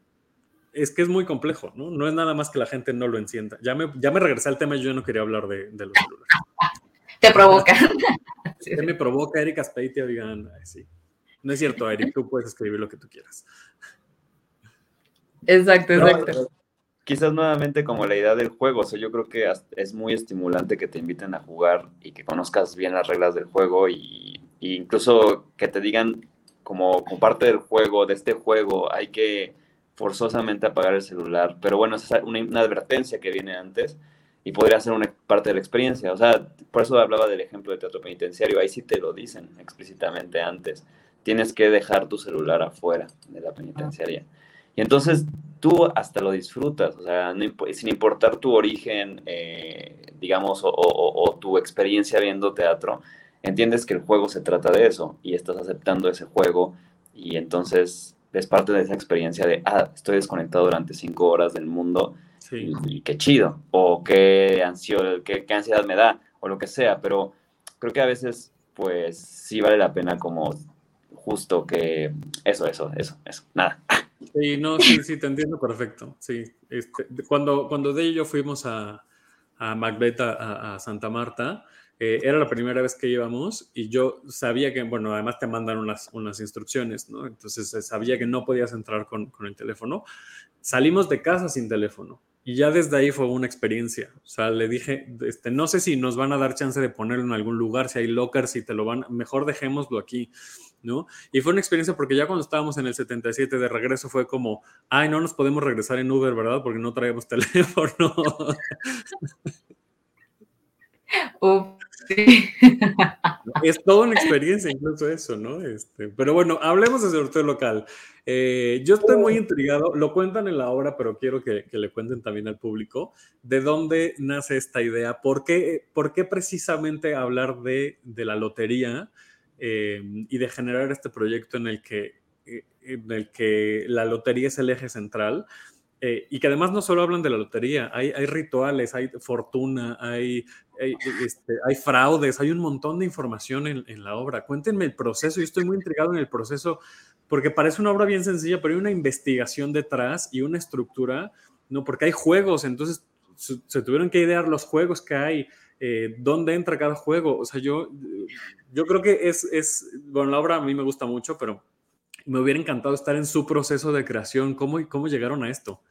es que es muy complejo, ¿no? No es nada más que la gente no lo encienda. Ya me, ya me regresé al tema y yo no quería hablar de, los celulares. Te provoca. ¿Qué me provoca Erika Speitia? Digan, sí. No es cierto, Eric, tú puedes escribir lo que tú quieras. Exacto, exacto quizás nuevamente como la idea del juego, o sea, yo creo que es muy estimulante que te inviten a jugar y que conozcas bien las reglas del juego y, incluso que te digan como, parte del juego, de este juego, hay que forzosamente apagar el celular, pero bueno, es una, una advertencia que viene antes y podría ser una parte de la experiencia, o sea, por eso hablaba del ejemplo de teatro penitenciario, ahí sí te lo dicen explícitamente antes, tienes que dejar tu celular afuera de la penitenciaria. Y entonces tú hasta lo disfrutas, o sea, sin importar tu origen, eh, digamos, o, tu experiencia viendo teatro, entiendes que el juego se trata de eso y estás aceptando ese juego y entonces es parte de esa experiencia de, ah, estoy desconectado durante cinco horas del mundo y, qué chido, o qué, ansio, qué, qué ansiedad me da, o lo que sea, pero creo que a veces, pues, sí vale la pena como justo que eso, eso, eso, eso, nada. Sí, no, sí, sí, te entiendo perfecto. Sí, este, cuando, cuando de ello fuimos a, a Macbeth, a, Santa Marta, eh, era la primera vez que íbamos y yo sabía que, bueno, además te mandan unas, unas instrucciones, ¿no? Entonces eh, sabía que no podías entrar con, con el teléfono. Salimos de casa sin teléfono. Y ya desde ahí fue una experiencia. O sea, le dije, este, no sé si nos van a dar chance de ponerlo en algún lugar, si hay lockers, si te lo van, mejor dejémoslo aquí. ¿no? Y fue una experiencia porque ya cuando estábamos en el 77 de regreso fue como, ay, no nos podemos regresar en Uber, ¿verdad? Porque no traemos teléfono. Es toda una experiencia, incluso eso, ¿no? Este, pero bueno, hablemos de sorteo local. Eh, yo estoy muy intrigado, lo cuentan en la obra, pero quiero que, le cuenten también al público de dónde nace esta idea, por qué, por qué precisamente hablar de, de la lotería eh, y de generar este proyecto en el que, eh, en el que la lotería es el eje central. Eh, y que además no solo hablan de la lotería, hay, hay rituales, hay fortuna, hay, hay, este, hay, fraudes, hay un montón de información en, en, la obra. Cuéntenme el proceso, yo estoy muy intrigado en el proceso, porque parece una obra bien sencilla, pero hay una investigación detrás y una estructura, ¿no? Porque hay juegos, entonces se, se tuvieron que idear los juegos que hay, eh, dónde entra cada juego. O sea, yo, yo creo que es, es, bueno, la obra a mí me gusta mucho, pero me hubiera encantado estar en su proceso de creación. ¿Cómo, cómo llegaron a esto?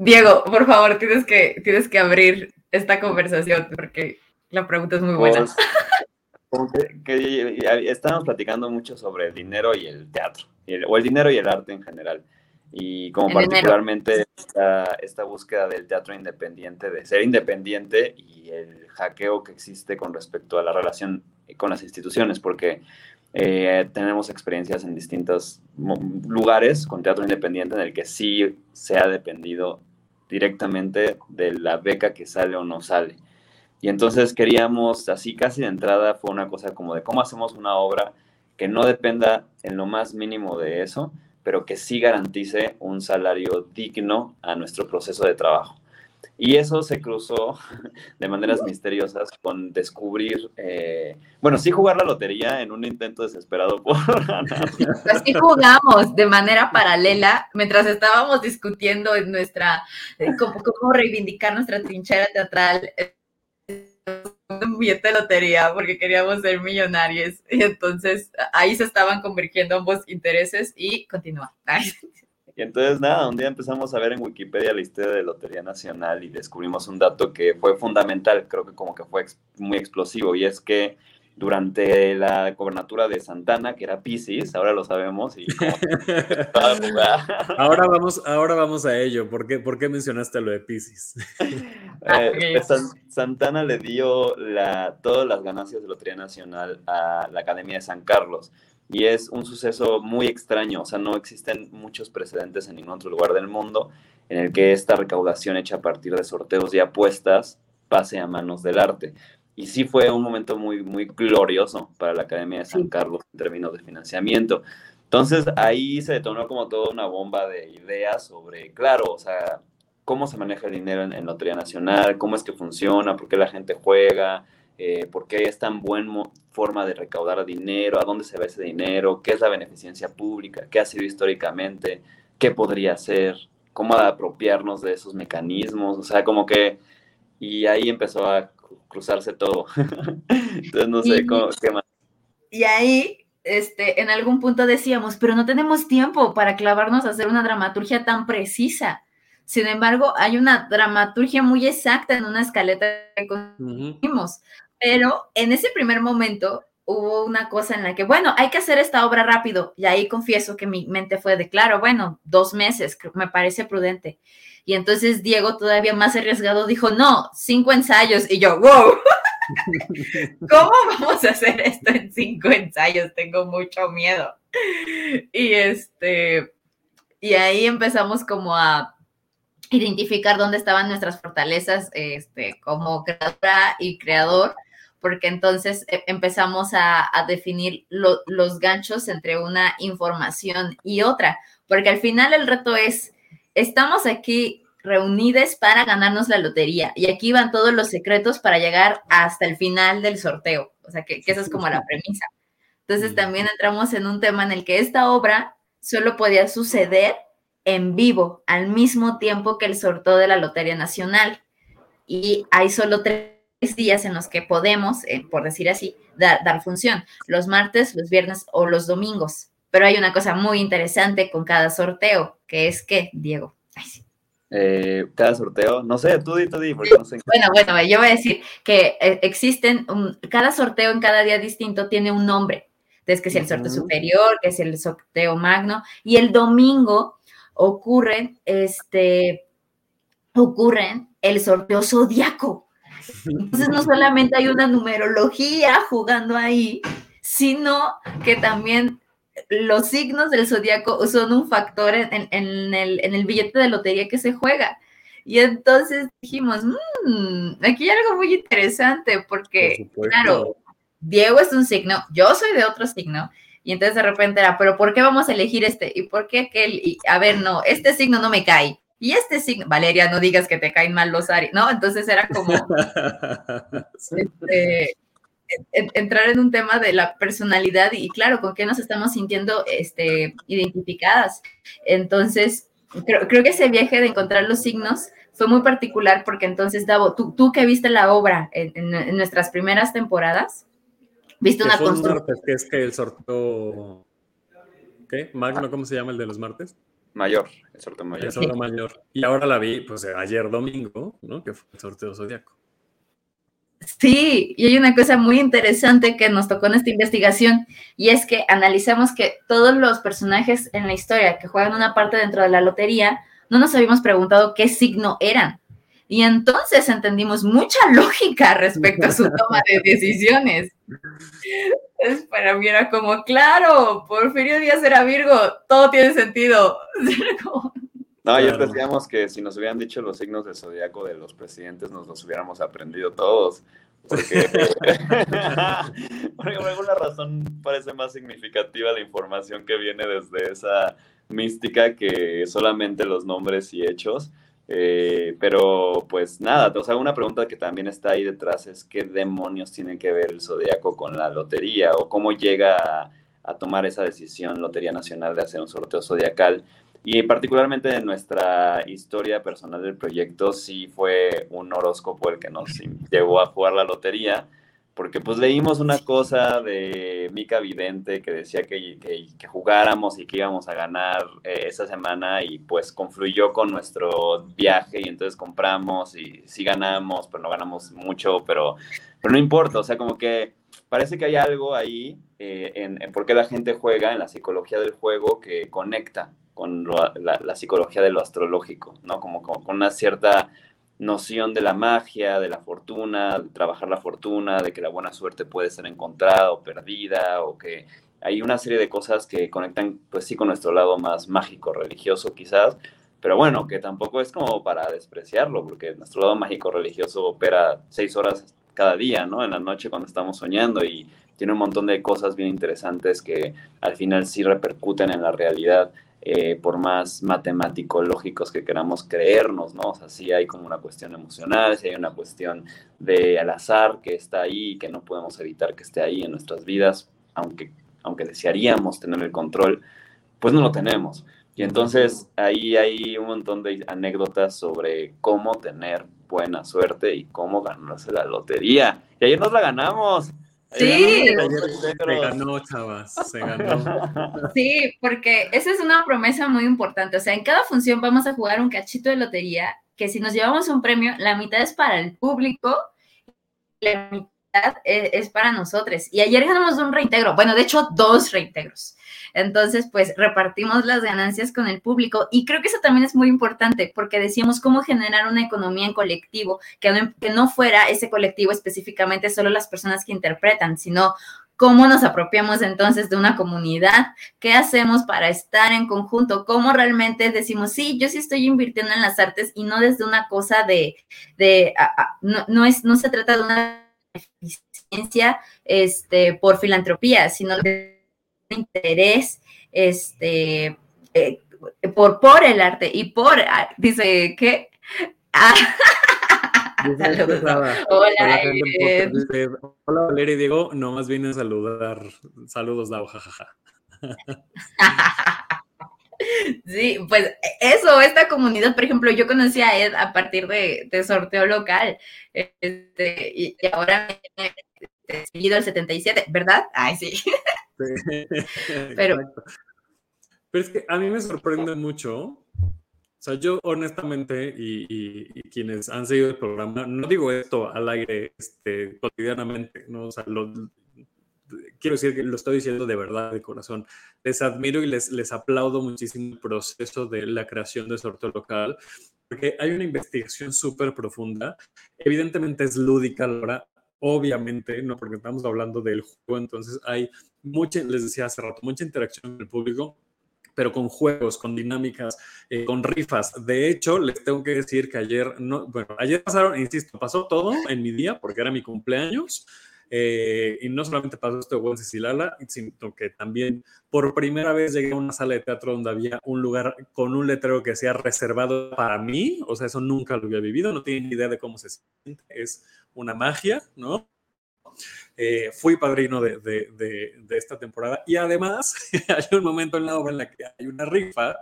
Diego, por favor, tienes que, tienes que abrir esta conversación porque la pregunta es muy buena. que, estamos platicando mucho sobre el dinero y el teatro, o el dinero y el arte en general y como particularmente esta, búsqueda del teatro independiente, de ser independiente y el hackeo que existe con respecto a la relación con las instituciones, porque eh, tenemos experiencias en distintos lugares con teatro independiente en el que sí se ha dependido directamente de la beca que sale o no sale. Y entonces queríamos, así casi de entrada, fue una cosa como de cómo hacemos una obra que no dependa en lo más mínimo de eso, pero que sí garantice un salario digno a nuestro proceso de trabajo. Y eso se cruzó de maneras misteriosas con descubrir, eh, bueno, sí jugar la lotería en un intento desesperado por Pues sí jugamos de manera paralela mientras estábamos discutiendo en nuestra, eh, cómo, cómo reivindicar nuestra trinchera teatral un billete de lotería porque queríamos ser millonarios y entonces ahí se estaban convergiendo ambos intereses y continúa. Y entonces nada, un día empezamos a ver en Wikipedia la historia de Lotería Nacional y descubrimos un dato que fue fundamental, creo que como que fue muy explosivo, y es que durante la gobernatura de Santana, que era Pisces, ahora lo sabemos, y ahora vamos, ahora vamos a ello. ¿Por qué, ¿Por qué mencionaste lo de Pisces? Eh, Santana le dio la, todas las ganancias de Lotería Nacional a la Academia de San Carlos y es un suceso muy extraño, o sea, no existen muchos precedentes en ningún otro lugar del mundo en el que esta recaudación hecha a partir de sorteos y apuestas pase a manos del arte. Y sí fue un momento muy, muy glorioso para la Academia de San Carlos en términos de financiamiento. Entonces ahí se detonó como toda una bomba de ideas sobre, claro, o sea, cómo se maneja el dinero en, en Lotería Nacional, cómo es que funciona, por qué la gente juega, eh, por qué es tan buena forma de recaudar dinero, a dónde se va ese dinero, qué es la beneficencia pública, qué ha sido históricamente, qué podría ser, cómo apropiarnos de esos mecanismos, o sea, como que, y ahí empezó a cruzarse todo. Entonces, no sé cómo, qué más. Y ahí, este, en algún punto decíamos, pero no tenemos tiempo para clavarnos a hacer una dramaturgia tan precisa. Sin embargo, hay una dramaturgia muy exacta en una escaleta que conseguimos. Pero en ese primer momento hubo una cosa en la que, bueno, hay que hacer esta obra rápido. Y ahí confieso que mi mente fue de, claro, bueno, dos meses, me parece prudente. Y entonces Diego, todavía más arriesgado, dijo, no, cinco ensayos. Y yo, wow, ¿cómo vamos a hacer esto en cinco ensayos? Tengo mucho miedo. Y este, y ahí empezamos como a identificar dónde estaban nuestras fortalezas este, como creadora y creador porque entonces eh, empezamos a, definir los ganchos entre una información y otra, porque al final el reto es, estamos aquí reunidos para ganarnos la lotería y aquí van todos los secretos para llegar hasta el final del sorteo, o sea que, que esa es como la premisa. Entonces también entramos en un tema en el que esta obra solo podía suceder en vivo al mismo tiempo que el sorteo de la Lotería Nacional. Y hay solo tres días en los que podemos, eh, por decir así, dar, dar función, los martes, los viernes o los domingos. Pero hay una cosa muy interesante con cada sorteo, que es que, Diego. Eh, cada sorteo, no sé, tú di, tú di, porque no sé. Bueno, bueno, yo voy a decir que eh, existen, cada sorteo en cada día distinto tiene un nombre. Entonces, que es el sorteo superior, que es el sorteo magno, y el domingo ocurren, este, ocurren el sorteo zodiaco. Entonces no solamente hay una numerología jugando ahí, sino que también los signos del zodiaco son un factor en, el, billete de lotería que se juega. Y entonces dijimos, mmm, aquí hay algo muy interesante porque, claro, Diego es un signo, yo soy de otro signo, y entonces de repente era, pero ¿por qué vamos a elegir este? ¿Y por qué aquel? Y a ver, no, este signo no me cae. Y este signo, Valeria, no digas que te caen mal los Aries, ¿no? Entonces era como este, entrar en un tema de la personalidad y claro, con qué nos estamos sintiendo este, identificadas. Entonces, creo, creo, que ese viaje de encontrar los signos fue muy particular porque entonces, Davo, tú, tú que viste la obra en, nuestras primeras temporadas, viste una construcción. que es que el sorteo... ¿Qué? Magno, ¿cómo se llama el de los martes? Mayor, el sorteo mayor. El sorteo mayor. Y ahora la vi, pues ayer domingo, ¿no? Que fue el sorteo zodiaco. Sí, y hay una cosa muy interesante que nos tocó en esta investigación, y es que analizamos que todos los personajes en la historia que juegan una parte dentro de la lotería, no nos habíamos preguntado qué signo eran. Y entonces entendimos mucha lógica respecto a su toma de decisiones. Entonces, para mí era como, claro, Porfirio Díaz era Virgo, todo tiene sentido. No, ya decíamos que si nos hubieran dicho los signos del zodiaco de los presidentes, nos los hubiéramos aprendido todos. Porque, por alguna razón parece más significativa la información que viene desde esa mística que solamente los nombres y hechos. Eh, pero pues nada, o sea, una pregunta que también está ahí detrás es qué demonios tiene que ver el zodiaco con la lotería o cómo llega a, a tomar esa decisión Lotería Nacional de hacer un sorteo zodiacal. Y particularmente en nuestra historia personal del proyecto, sí fue un horóscopo el que nos llevó a jugar la lotería, porque pues leímos una cosa de Mica Vidente que decía que, que, jugáramos y que íbamos a ganar eh, esa semana y pues confluyó con nuestro viaje y entonces compramos y sí ganamos, pero no ganamos mucho, pero, pero no importa, o sea, como que parece que hay algo ahí eh, en, en por qué la gente juega, en la psicología del juego que conecta con la, psicología de lo astrológico, ¿no? Como, con una cierta noción de la magia, de la fortuna, de trabajar la fortuna, de que la buena suerte puede ser encontrada o perdida, o que hay una serie de cosas que conectan, pues sí, con nuestro lado más mágico, religioso quizás, pero bueno, que tampoco es como para despreciarlo, porque nuestro lado mágico religioso opera seis horas cada día, ¿no? En la noche cuando estamos soñando y tiene un montón de cosas bien interesantes que al final sí repercuten en la realidad eh, por más matemáticos, lógicos que queramos creernos, ¿no? O sea, sí hay como una cuestión emocional, sí hay una cuestión de al azar que está ahí que no podemos evitar que esté ahí en nuestras vidas, aunque, aunque desearíamos tener el control, pues no lo tenemos. Y entonces ahí hay un montón de anécdotas sobre cómo tener buena suerte y cómo ganarse la lotería. Y ayer nos la ganamos. Sí. Se ganó, chavas, se ganó. Sí, porque esa es una promesa muy importante. O sea, en cada función vamos a jugar un cachito de lotería, que si nos llevamos un premio, la mitad es para el público, la mitad e, es para nosotros. Y ayer ganamos un reintegro, bueno, de hecho, dos reintegros. Entonces, pues repartimos las ganancias con el público y creo que eso también es muy importante porque decíamos cómo generar una economía en colectivo, que no, que no fuera ese colectivo específicamente solo las personas que interpretan, sino ¿Cómo nos apropiamos entonces de una comunidad? ¿Qué hacemos para estar en conjunto? ¿Cómo realmente decimos, sí, yo sí estoy invirtiendo en las artes y no desde una cosa de, de no, no, es, no se trata de una eficiencia este, por filantropía, sino de interés este, eh, por, por el arte y por, ah, dice, ¿qué? Ah. Hola, Hola, Hola, Valeria y Diego, nomás vine a saludar. Saludos, Dao, jajaja. Sí, pues eso, esta comunidad, por ejemplo, yo conocí a Ed a partir de, sorteo local, este, y, ahora me he seguido el 77, ¿verdad? Ay, sí. Pero, Pero es que a mí me sorprende mucho. O sea, yo honestamente, y, quienes han seguido el programa, no digo esto al aire este, cotidianamente, ¿no? O sea, quiero decir que lo estoy diciendo de verdad, de corazón. Les admiro y les, les aplaudo muchísimo el proceso de la creación de sorteo local, porque hay una investigación súper profunda. Evidentemente es lúdica ahora, obviamente, no porque estamos hablando del juego, entonces hay mucha, les decía hace rato, mucha interacción con el público, pero con juegos, con dinámicas, eh, con rifas. De hecho, les tengo que decir que ayer, no, bueno, ayer pasaron, insisto, pasó todo en mi día porque era mi cumpleaños. Eh, y no solamente pasó esto de Wencesilala, sino que también por primera vez llegué a una sala de teatro donde había un lugar con un letrero que sea reservado para mí. O sea, eso nunca lo había vivido, no tiene ni idea de cómo se siente. Es una magia, ¿no? Eh, fui padrino de, de, de, esta temporada y además hay un momento en la obra en la que hay una rifa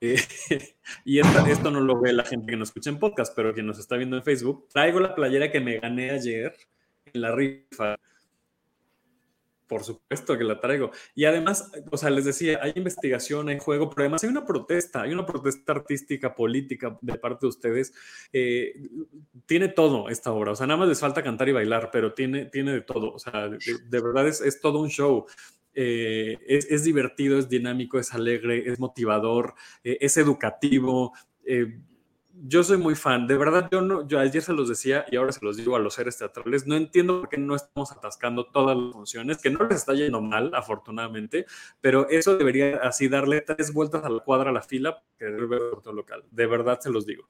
eh, y esto no lo ve la gente que nos escucha en podcast, pero quien nos está viendo en Facebook, traigo la playera que me gané ayer en la rifa por supuesto que la traigo. Y además, o sea, les decía, hay investigación, hay juego, pero además hay una protesta, hay una protesta artística, política de parte de ustedes. Eh, tiene todo esta obra, o sea, nada más les falta cantar y bailar, pero tiene, tiene de todo, o sea, de, verdad es, es, todo un show. Eh, es, es, divertido, es dinámico, es alegre, es motivador, eh, es educativo yo soy muy fan, de verdad, yo no, yo ayer se los decía y ahora se los digo a los seres teatrales, no entiendo por qué no estamos atascando todas las funciones, que no les está yendo mal, afortunadamente, pero eso debería así darle tres vueltas a la cuadra a la fila que ver otro local, de verdad se los digo.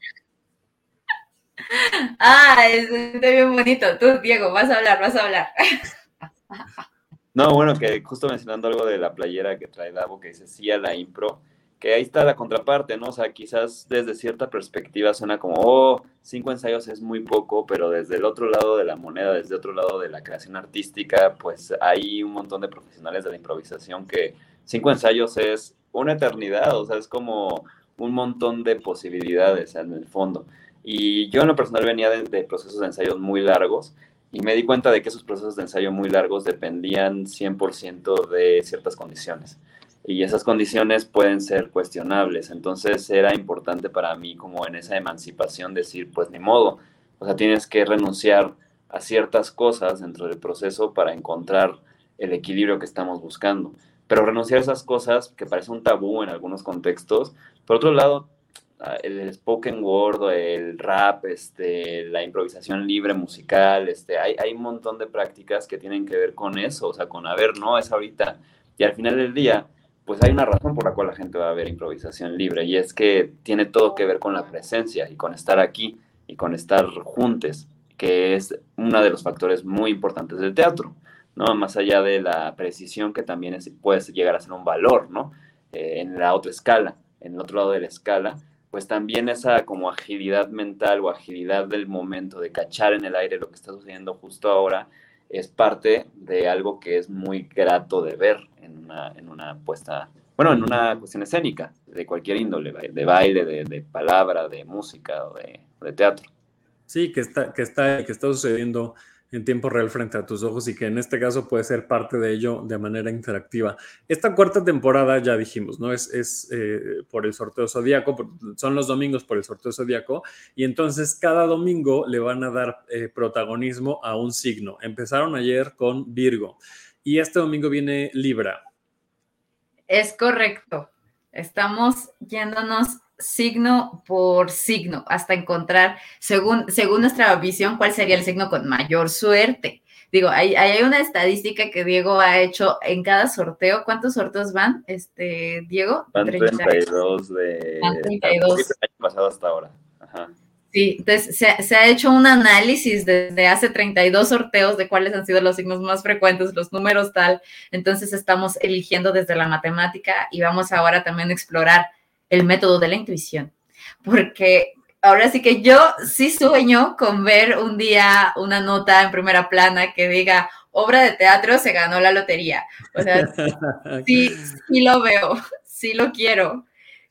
Ah, está bien bonito. Tú, Diego, vas a hablar, vas a hablar. No, bueno, que justo mencionando algo de la playera que trae Davo, que dice sí a la impro, que ahí está la contraparte, ¿no? O sea, quizás desde cierta perspectiva suena como, oh, cinco ensayos es muy poco, pero desde el otro lado de la moneda, desde otro lado de la creación artística, pues hay un montón de profesionales de la improvisación que cinco ensayos es una eternidad, o sea, es como un montón de posibilidades en el fondo. Y yo en lo personal venía de, procesos de ensayos muy largos y me di cuenta de que esos procesos de ensayo muy largos dependían 100% de ciertas condiciones. Y esas condiciones pueden ser cuestionables. Entonces era importante para mí como en esa emancipación decir, pues ni modo, o sea, tienes que renunciar a ciertas cosas dentro del proceso para encontrar el equilibrio que estamos buscando. Pero renunciar a esas cosas, que parece un tabú en algunos contextos, por otro lado, el spoken word, el rap, este, la improvisación libre musical, este, hay, hay un montón de prácticas que tienen que ver con eso, o sea, con, a no, es ahorita. Y al final del día, pues hay una razón por la cual la gente va a ver improvisación libre, y es que tiene todo que ver con la presencia y con estar aquí y con estar juntos, que es uno de los factores muy importantes del teatro. ¿no? Más allá de la precisión que también puede llegar a ser un valor, ¿no? Eh, en la otra escala, en el otro lado de la escala, pues también esa como agilidad mental o agilidad del momento de cachar en el aire lo que está sucediendo justo ahora es parte de algo que es muy grato de ver en una, en una puesta, bueno, en una cuestión escénica de cualquier índole, de baile, de, palabra, de música o de, de teatro. Sí, que está, que está, que está sucediendo en tiempo real frente a tus ojos y que en este caso puede ser parte de ello de manera interactiva. Esta cuarta temporada, ya dijimos, ¿no? Es, es eh, por el sorteo zodíaco, son los domingos por el sorteo zodíaco, y entonces cada domingo le van a dar eh, protagonismo a un signo. Empezaron ayer con Virgo y este domingo viene Libra. Es correcto. Estamos yéndonos signo por signo hasta encontrar, según, según nuestra visión, cuál sería el signo con mayor suerte. Digo, hay, hay una estadística que Diego ha hecho en cada sorteo. ¿Cuántos sorteos van, este, Diego? Van 32 de... Van 32. año pasado hasta ahora. Sí, entonces se, se, ha hecho un análisis desde hace 32 sorteos de cuáles han sido los signos más frecuentes, los números tal. Entonces estamos eligiendo desde la matemática y vamos ahora también a explorar el método de la intuición, porque ahora sí que yo sí sueño con ver un día una nota en primera plana que diga obra de teatro se ganó la lotería. O sea, sí, sí lo veo, sí lo quiero.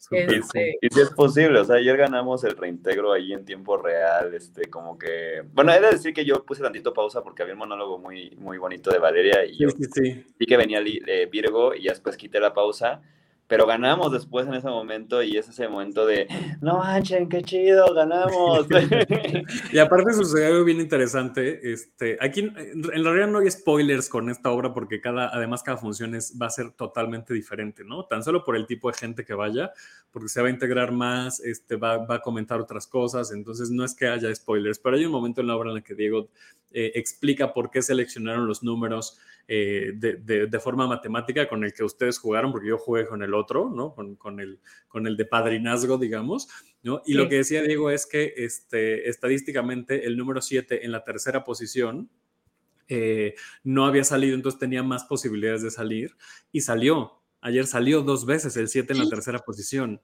Este... Y si es posible, o sea, ayer ganamos el reintegro ahí en tiempo real, este, como que, bueno, he de decir que yo puse tantito pausa porque había un monólogo muy, muy bonito de Valeria y yo sí, que venía eh, Virgo y después quité la pausa pero ganamos después en ese momento y es ese momento de, no manchen, qué chido, ganamos. y aparte sucedió algo bien interesante, este, aquí en realidad no hay spoilers con esta obra porque cada, además cada función es, va a ser totalmente diferente, ¿no? Tan solo por el tipo de gente que vaya, porque se va a integrar más, este, va, va a comentar otras cosas, entonces no es que haya spoilers, pero hay un momento en la obra en el que Diego eh, explica por qué seleccionaron los números eh, de, forma matemática con el que ustedes jugaron, porque yo jugué con el otro, ¿no? Con, el, con el de padrinazgo, digamos, ¿no? Y lo que decía Diego es que este, estadísticamente el número 7 en la tercera posición eh, no había salido, entonces tenía más posibilidades de salir y salió. Ayer salió dos veces el 7 en la tercera posición.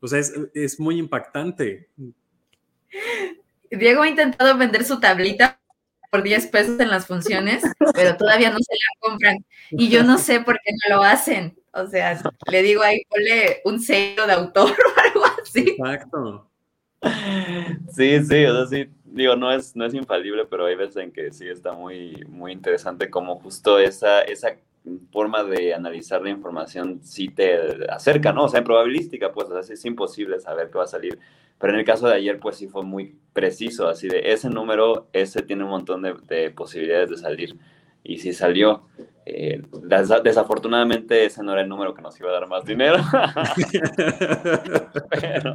O sea, es, es muy impactante. Diego ha intentado vender su tablita por 10 pesos en las funciones, pero todavía no se la compran. Y yo no sé por qué no lo hacen. O sea, le digo ahí, ponle un sello de autor o algo así. Exacto. Sí, sí, o sea, sí, digo, no es, no es infalible, pero hay veces en que sí está muy, muy interesante como justo esa, esa forma de analizar la información sí te acerca, ¿no? O sea, en probabilística, pues, o sea, es imposible saber qué va a salir. Pero en el caso de ayer, pues sí fue muy preciso, así de ese número, ese tiene un montón de, posibilidades de salir. Y sí salió. Eh, desafortunadamente ese no era el número que nos iba a dar más dinero. pero,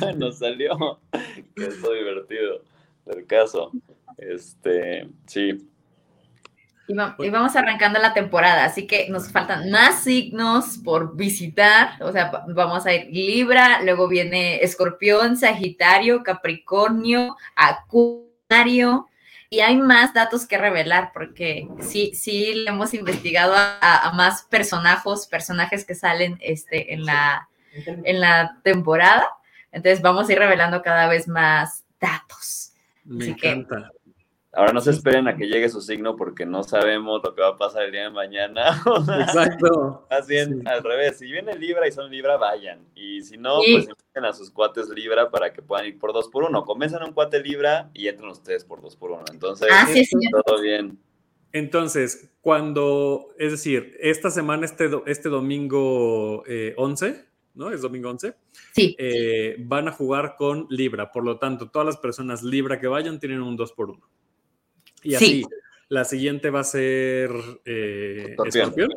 bueno, salió. Que es divertido del caso. Este, sí. Y, vamos arrancando la temporada, así que nos faltan más signos por visitar. O sea, vamos a ir Libra, luego viene Escorpión, Sagitario, Capricornio, Acuario. Y hay más datos que revelar porque sí, sí le hemos investigado a, más personajes, personajes que salen este, en, la, en la temporada. Entonces vamos a ir revelando cada vez más datos. Me encanta. Ahora no se esperen a que llegue su signo porque no sabemos lo que va a pasar el día de mañana. Exacto. Más bien al revés. Si viene Libra y son Libra, vayan. Y si no, pues inviten a sus cuates Libra para que puedan ir por dos por uno. Comienzan un cuate Libra y entran ustedes por dos por uno. Entonces, ah, todo bien. Entonces, cuando, es decir, esta semana, este, este domingo 11, eh, ¿no? Es domingo 11. Sí. Eh, van a jugar con Libra. Por lo tanto, todas las personas Libra que vayan tienen un 2 por 1 y así, la siguiente va a ser eh, Escorpión.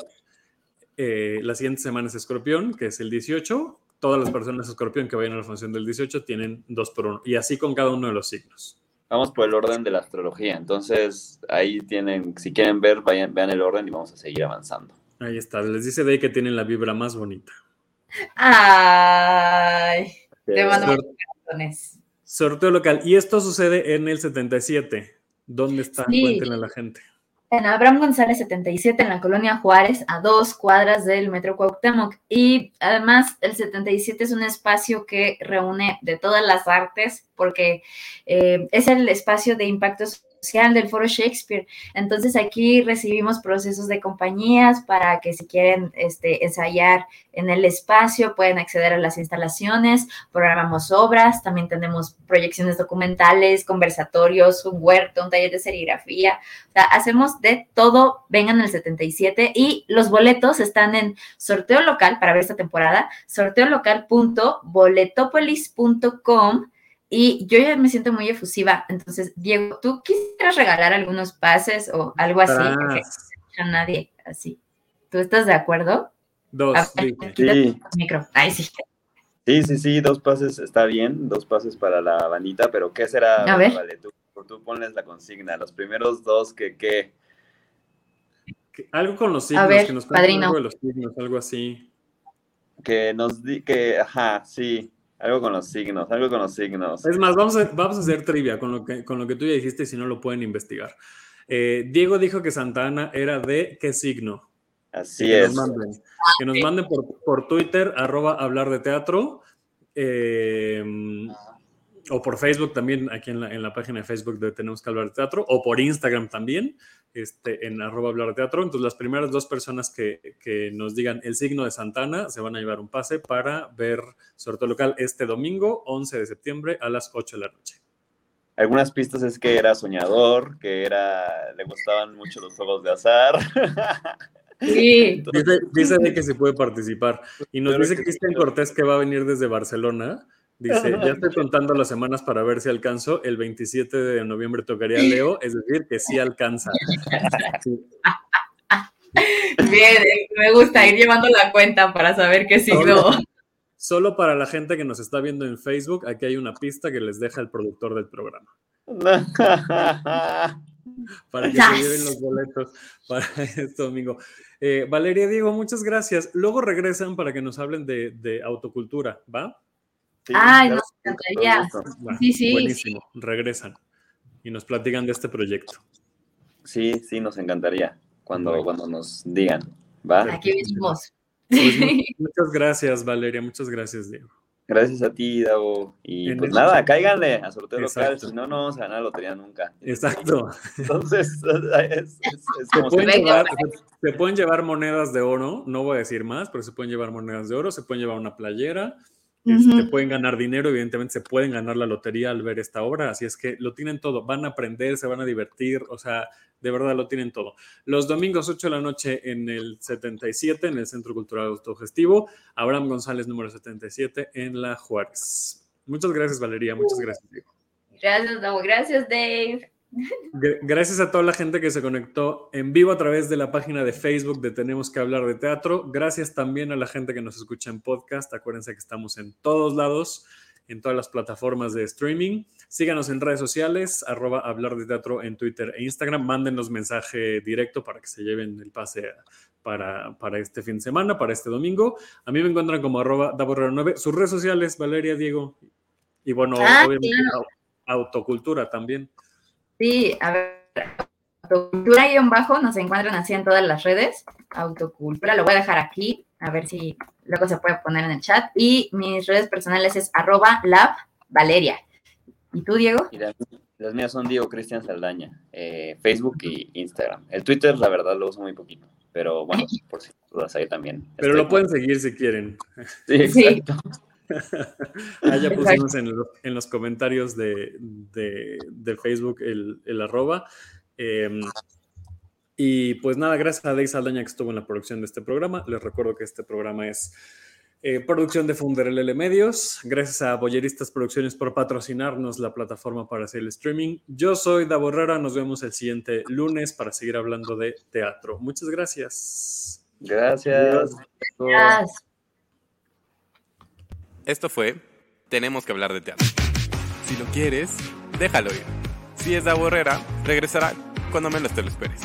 Eh, la siguiente semana es Escorpión, que es el 18. Todas las personas Escorpión que vayan a la función del 18 tienen 2 por 1. Y así con cada uno de los signos. Vamos por el orden de la astrología. Entonces, ahí tienen, si quieren ver, vayan, vean el orden y vamos a seguir avanzando. Ahí está. Les dice de ahí que tienen la vibra más bonita. Ay, te mando Sorteo local. Y esto sucede en el 77. ¿Dónde está? Cuéntenle a la gente. En Abraham González 77, en la colonia Juárez, a dos cuadras del Metro Cuauhtémoc. Y además, el 77 es un espacio que reúne de todas las artes, porque eh, es el espacio de impactos del Foro Shakespeare. Entonces aquí recibimos procesos de compañías para que si quieren este, ensayar en el espacio pueden acceder a las instalaciones, programamos obras, también tenemos proyecciones documentales, conversatorios, un huerto, un taller de serigrafía. O sea, hacemos de todo, vengan el 77 y los boletos están en sorteo local para ver esta temporada, sorteolocal.boletopolis.com y yo ya me siento muy efusiva. Entonces, Diego, ¿tú quisieras regalar algunos pases o algo así? Porque a nadie así. ¿Tú estás de acuerdo? Dos. sí. Micro. Ay, sí. Sí, sí, sí, dos pases está bien, dos pases para la bandita, pero ¿qué será? A ver. Vale, tú, tú ponles la consigna, los primeros dos que qué. Algo con los signos, a ver, que nos padrino. algo de los signos, algo así. Que nos di, que, ajá, sí, algo con los signos, algo con los signos. Es más, vamos a, vamos a hacer trivia con lo, que, con lo que tú ya dijiste, si no lo pueden investigar. Eh, Diego dijo que Santa Ana era de qué signo. Así que es. Nos manden, que nos manden por, por Twitter, arroba hablar de teatro, eh, o por Facebook también, aquí en la, en la página de Facebook de Tenemos que hablar de teatro, o por Instagram también este, en arroba hablar de teatro. Entonces, las primeras dos personas que, que, nos digan el signo de Santana se van a llevar un pase para ver sorteo local este domingo, 11 de septiembre, a las 8 de la noche. Algunas pistas es que era soñador, que era le gustaban mucho los juegos de azar. Sí. dice, dice de que se puede participar. Y nos dice Cristian Cortés que va a venir desde Barcelona Dice, ya estoy contando las semanas para ver si alcanzo. El 27 de noviembre tocaría Leo, es decir, que sí alcanza. Bien, me gusta ir llevando la cuenta para saber qué signo. Solo para la gente que nos está viendo en Facebook, aquí hay una pista que les deja el productor del programa. para que se lleven los boletos para este domingo. Eh, Valeria Diego, muchas gracias. Luego regresan para que nos hablen de, de autocultura, ¿va? Ay, nos encantaría. sí, sí. Buenísimo, regresan y nos platican de este proyecto. Sí, sí, nos encantaría cuando, cuando nos digan. ¿va? Aquí mismos. Pues, muchas gracias, Valeria. Muchas gracias, Diego. Gracias a ti, Dago. Y pues nada, cáiganle a sorteo local, si no, no vamos a ganar la lotería nunca. Exacto. Entonces, es, como se, pueden llevar, se, pueden llevar, monedas de oro, no voy a decir más, pero se pueden llevar monedas de oro, se pueden llevar una playera, este, pueden ganar dinero, evidentemente se pueden ganar la lotería al ver esta obra, así es que lo tienen todo, van a aprender, se van a divertir, o sea, de verdad lo tienen todo. Los domingos 8 de la noche en el 77, en el Centro Cultural Autogestivo, Abraham González número 77 en La Juárez. Muchas gracias Valeria, muchas gracias Diego. Gracias, Gracias Dave. Gracias a toda la gente que se conectó en vivo a través de la página de Facebook de Tenemos que hablar de teatro. Gracias también a la gente que nos escucha en podcast. Acuérdense que estamos en todos lados, en todas las plataformas de streaming. Síganos en redes sociales, arroba hablar de teatro en Twitter e Instagram. Mándenos mensaje directo para que se lleven el pase para, para este fin de semana, para este domingo. A mí me encuentran como arroba 9 Sus redes sociales, Valeria, Diego. Y bueno, Ah, obviamente claro. autocultura también. Sí, a ver, autocultura guion bajo, nos encuentran así en todas las redes. Autocultura, lo voy a dejar aquí, a ver si luego se puede poner en el chat. Y mis redes personales es arroba lab Valeria. ¿Y tú, Diego? Y las, las mías son Diego Cristian Saldaña, eh, Facebook y Instagram. El Twitter, la verdad, lo uso muy poquito, pero bueno, por si dudas ahí también. Pero estoy lo pueden seguir si quieren. Sí, Sí. Ah, ya pusimos en los, en los comentarios de, de- de Facebook el, el arroba. Eh, y pues nada, gracias a Dave Saldaña que estuvo en la producción de este programa. Les recuerdo que este programa es eh, producción de Funderelele Medios. Gracias a Boyeristas Producciones por patrocinarnos la plataforma para hacer el streaming. Yo soy Davo Herrera. Nos vemos el siguiente lunes para seguir hablando de teatro. Muchas gracias. Gracias. Gracias. Esto fue Tenemos que hablar de teatro. Si lo quieres, déjalo ir. Si es de Herrera, regresará cuando menos te lo esperes.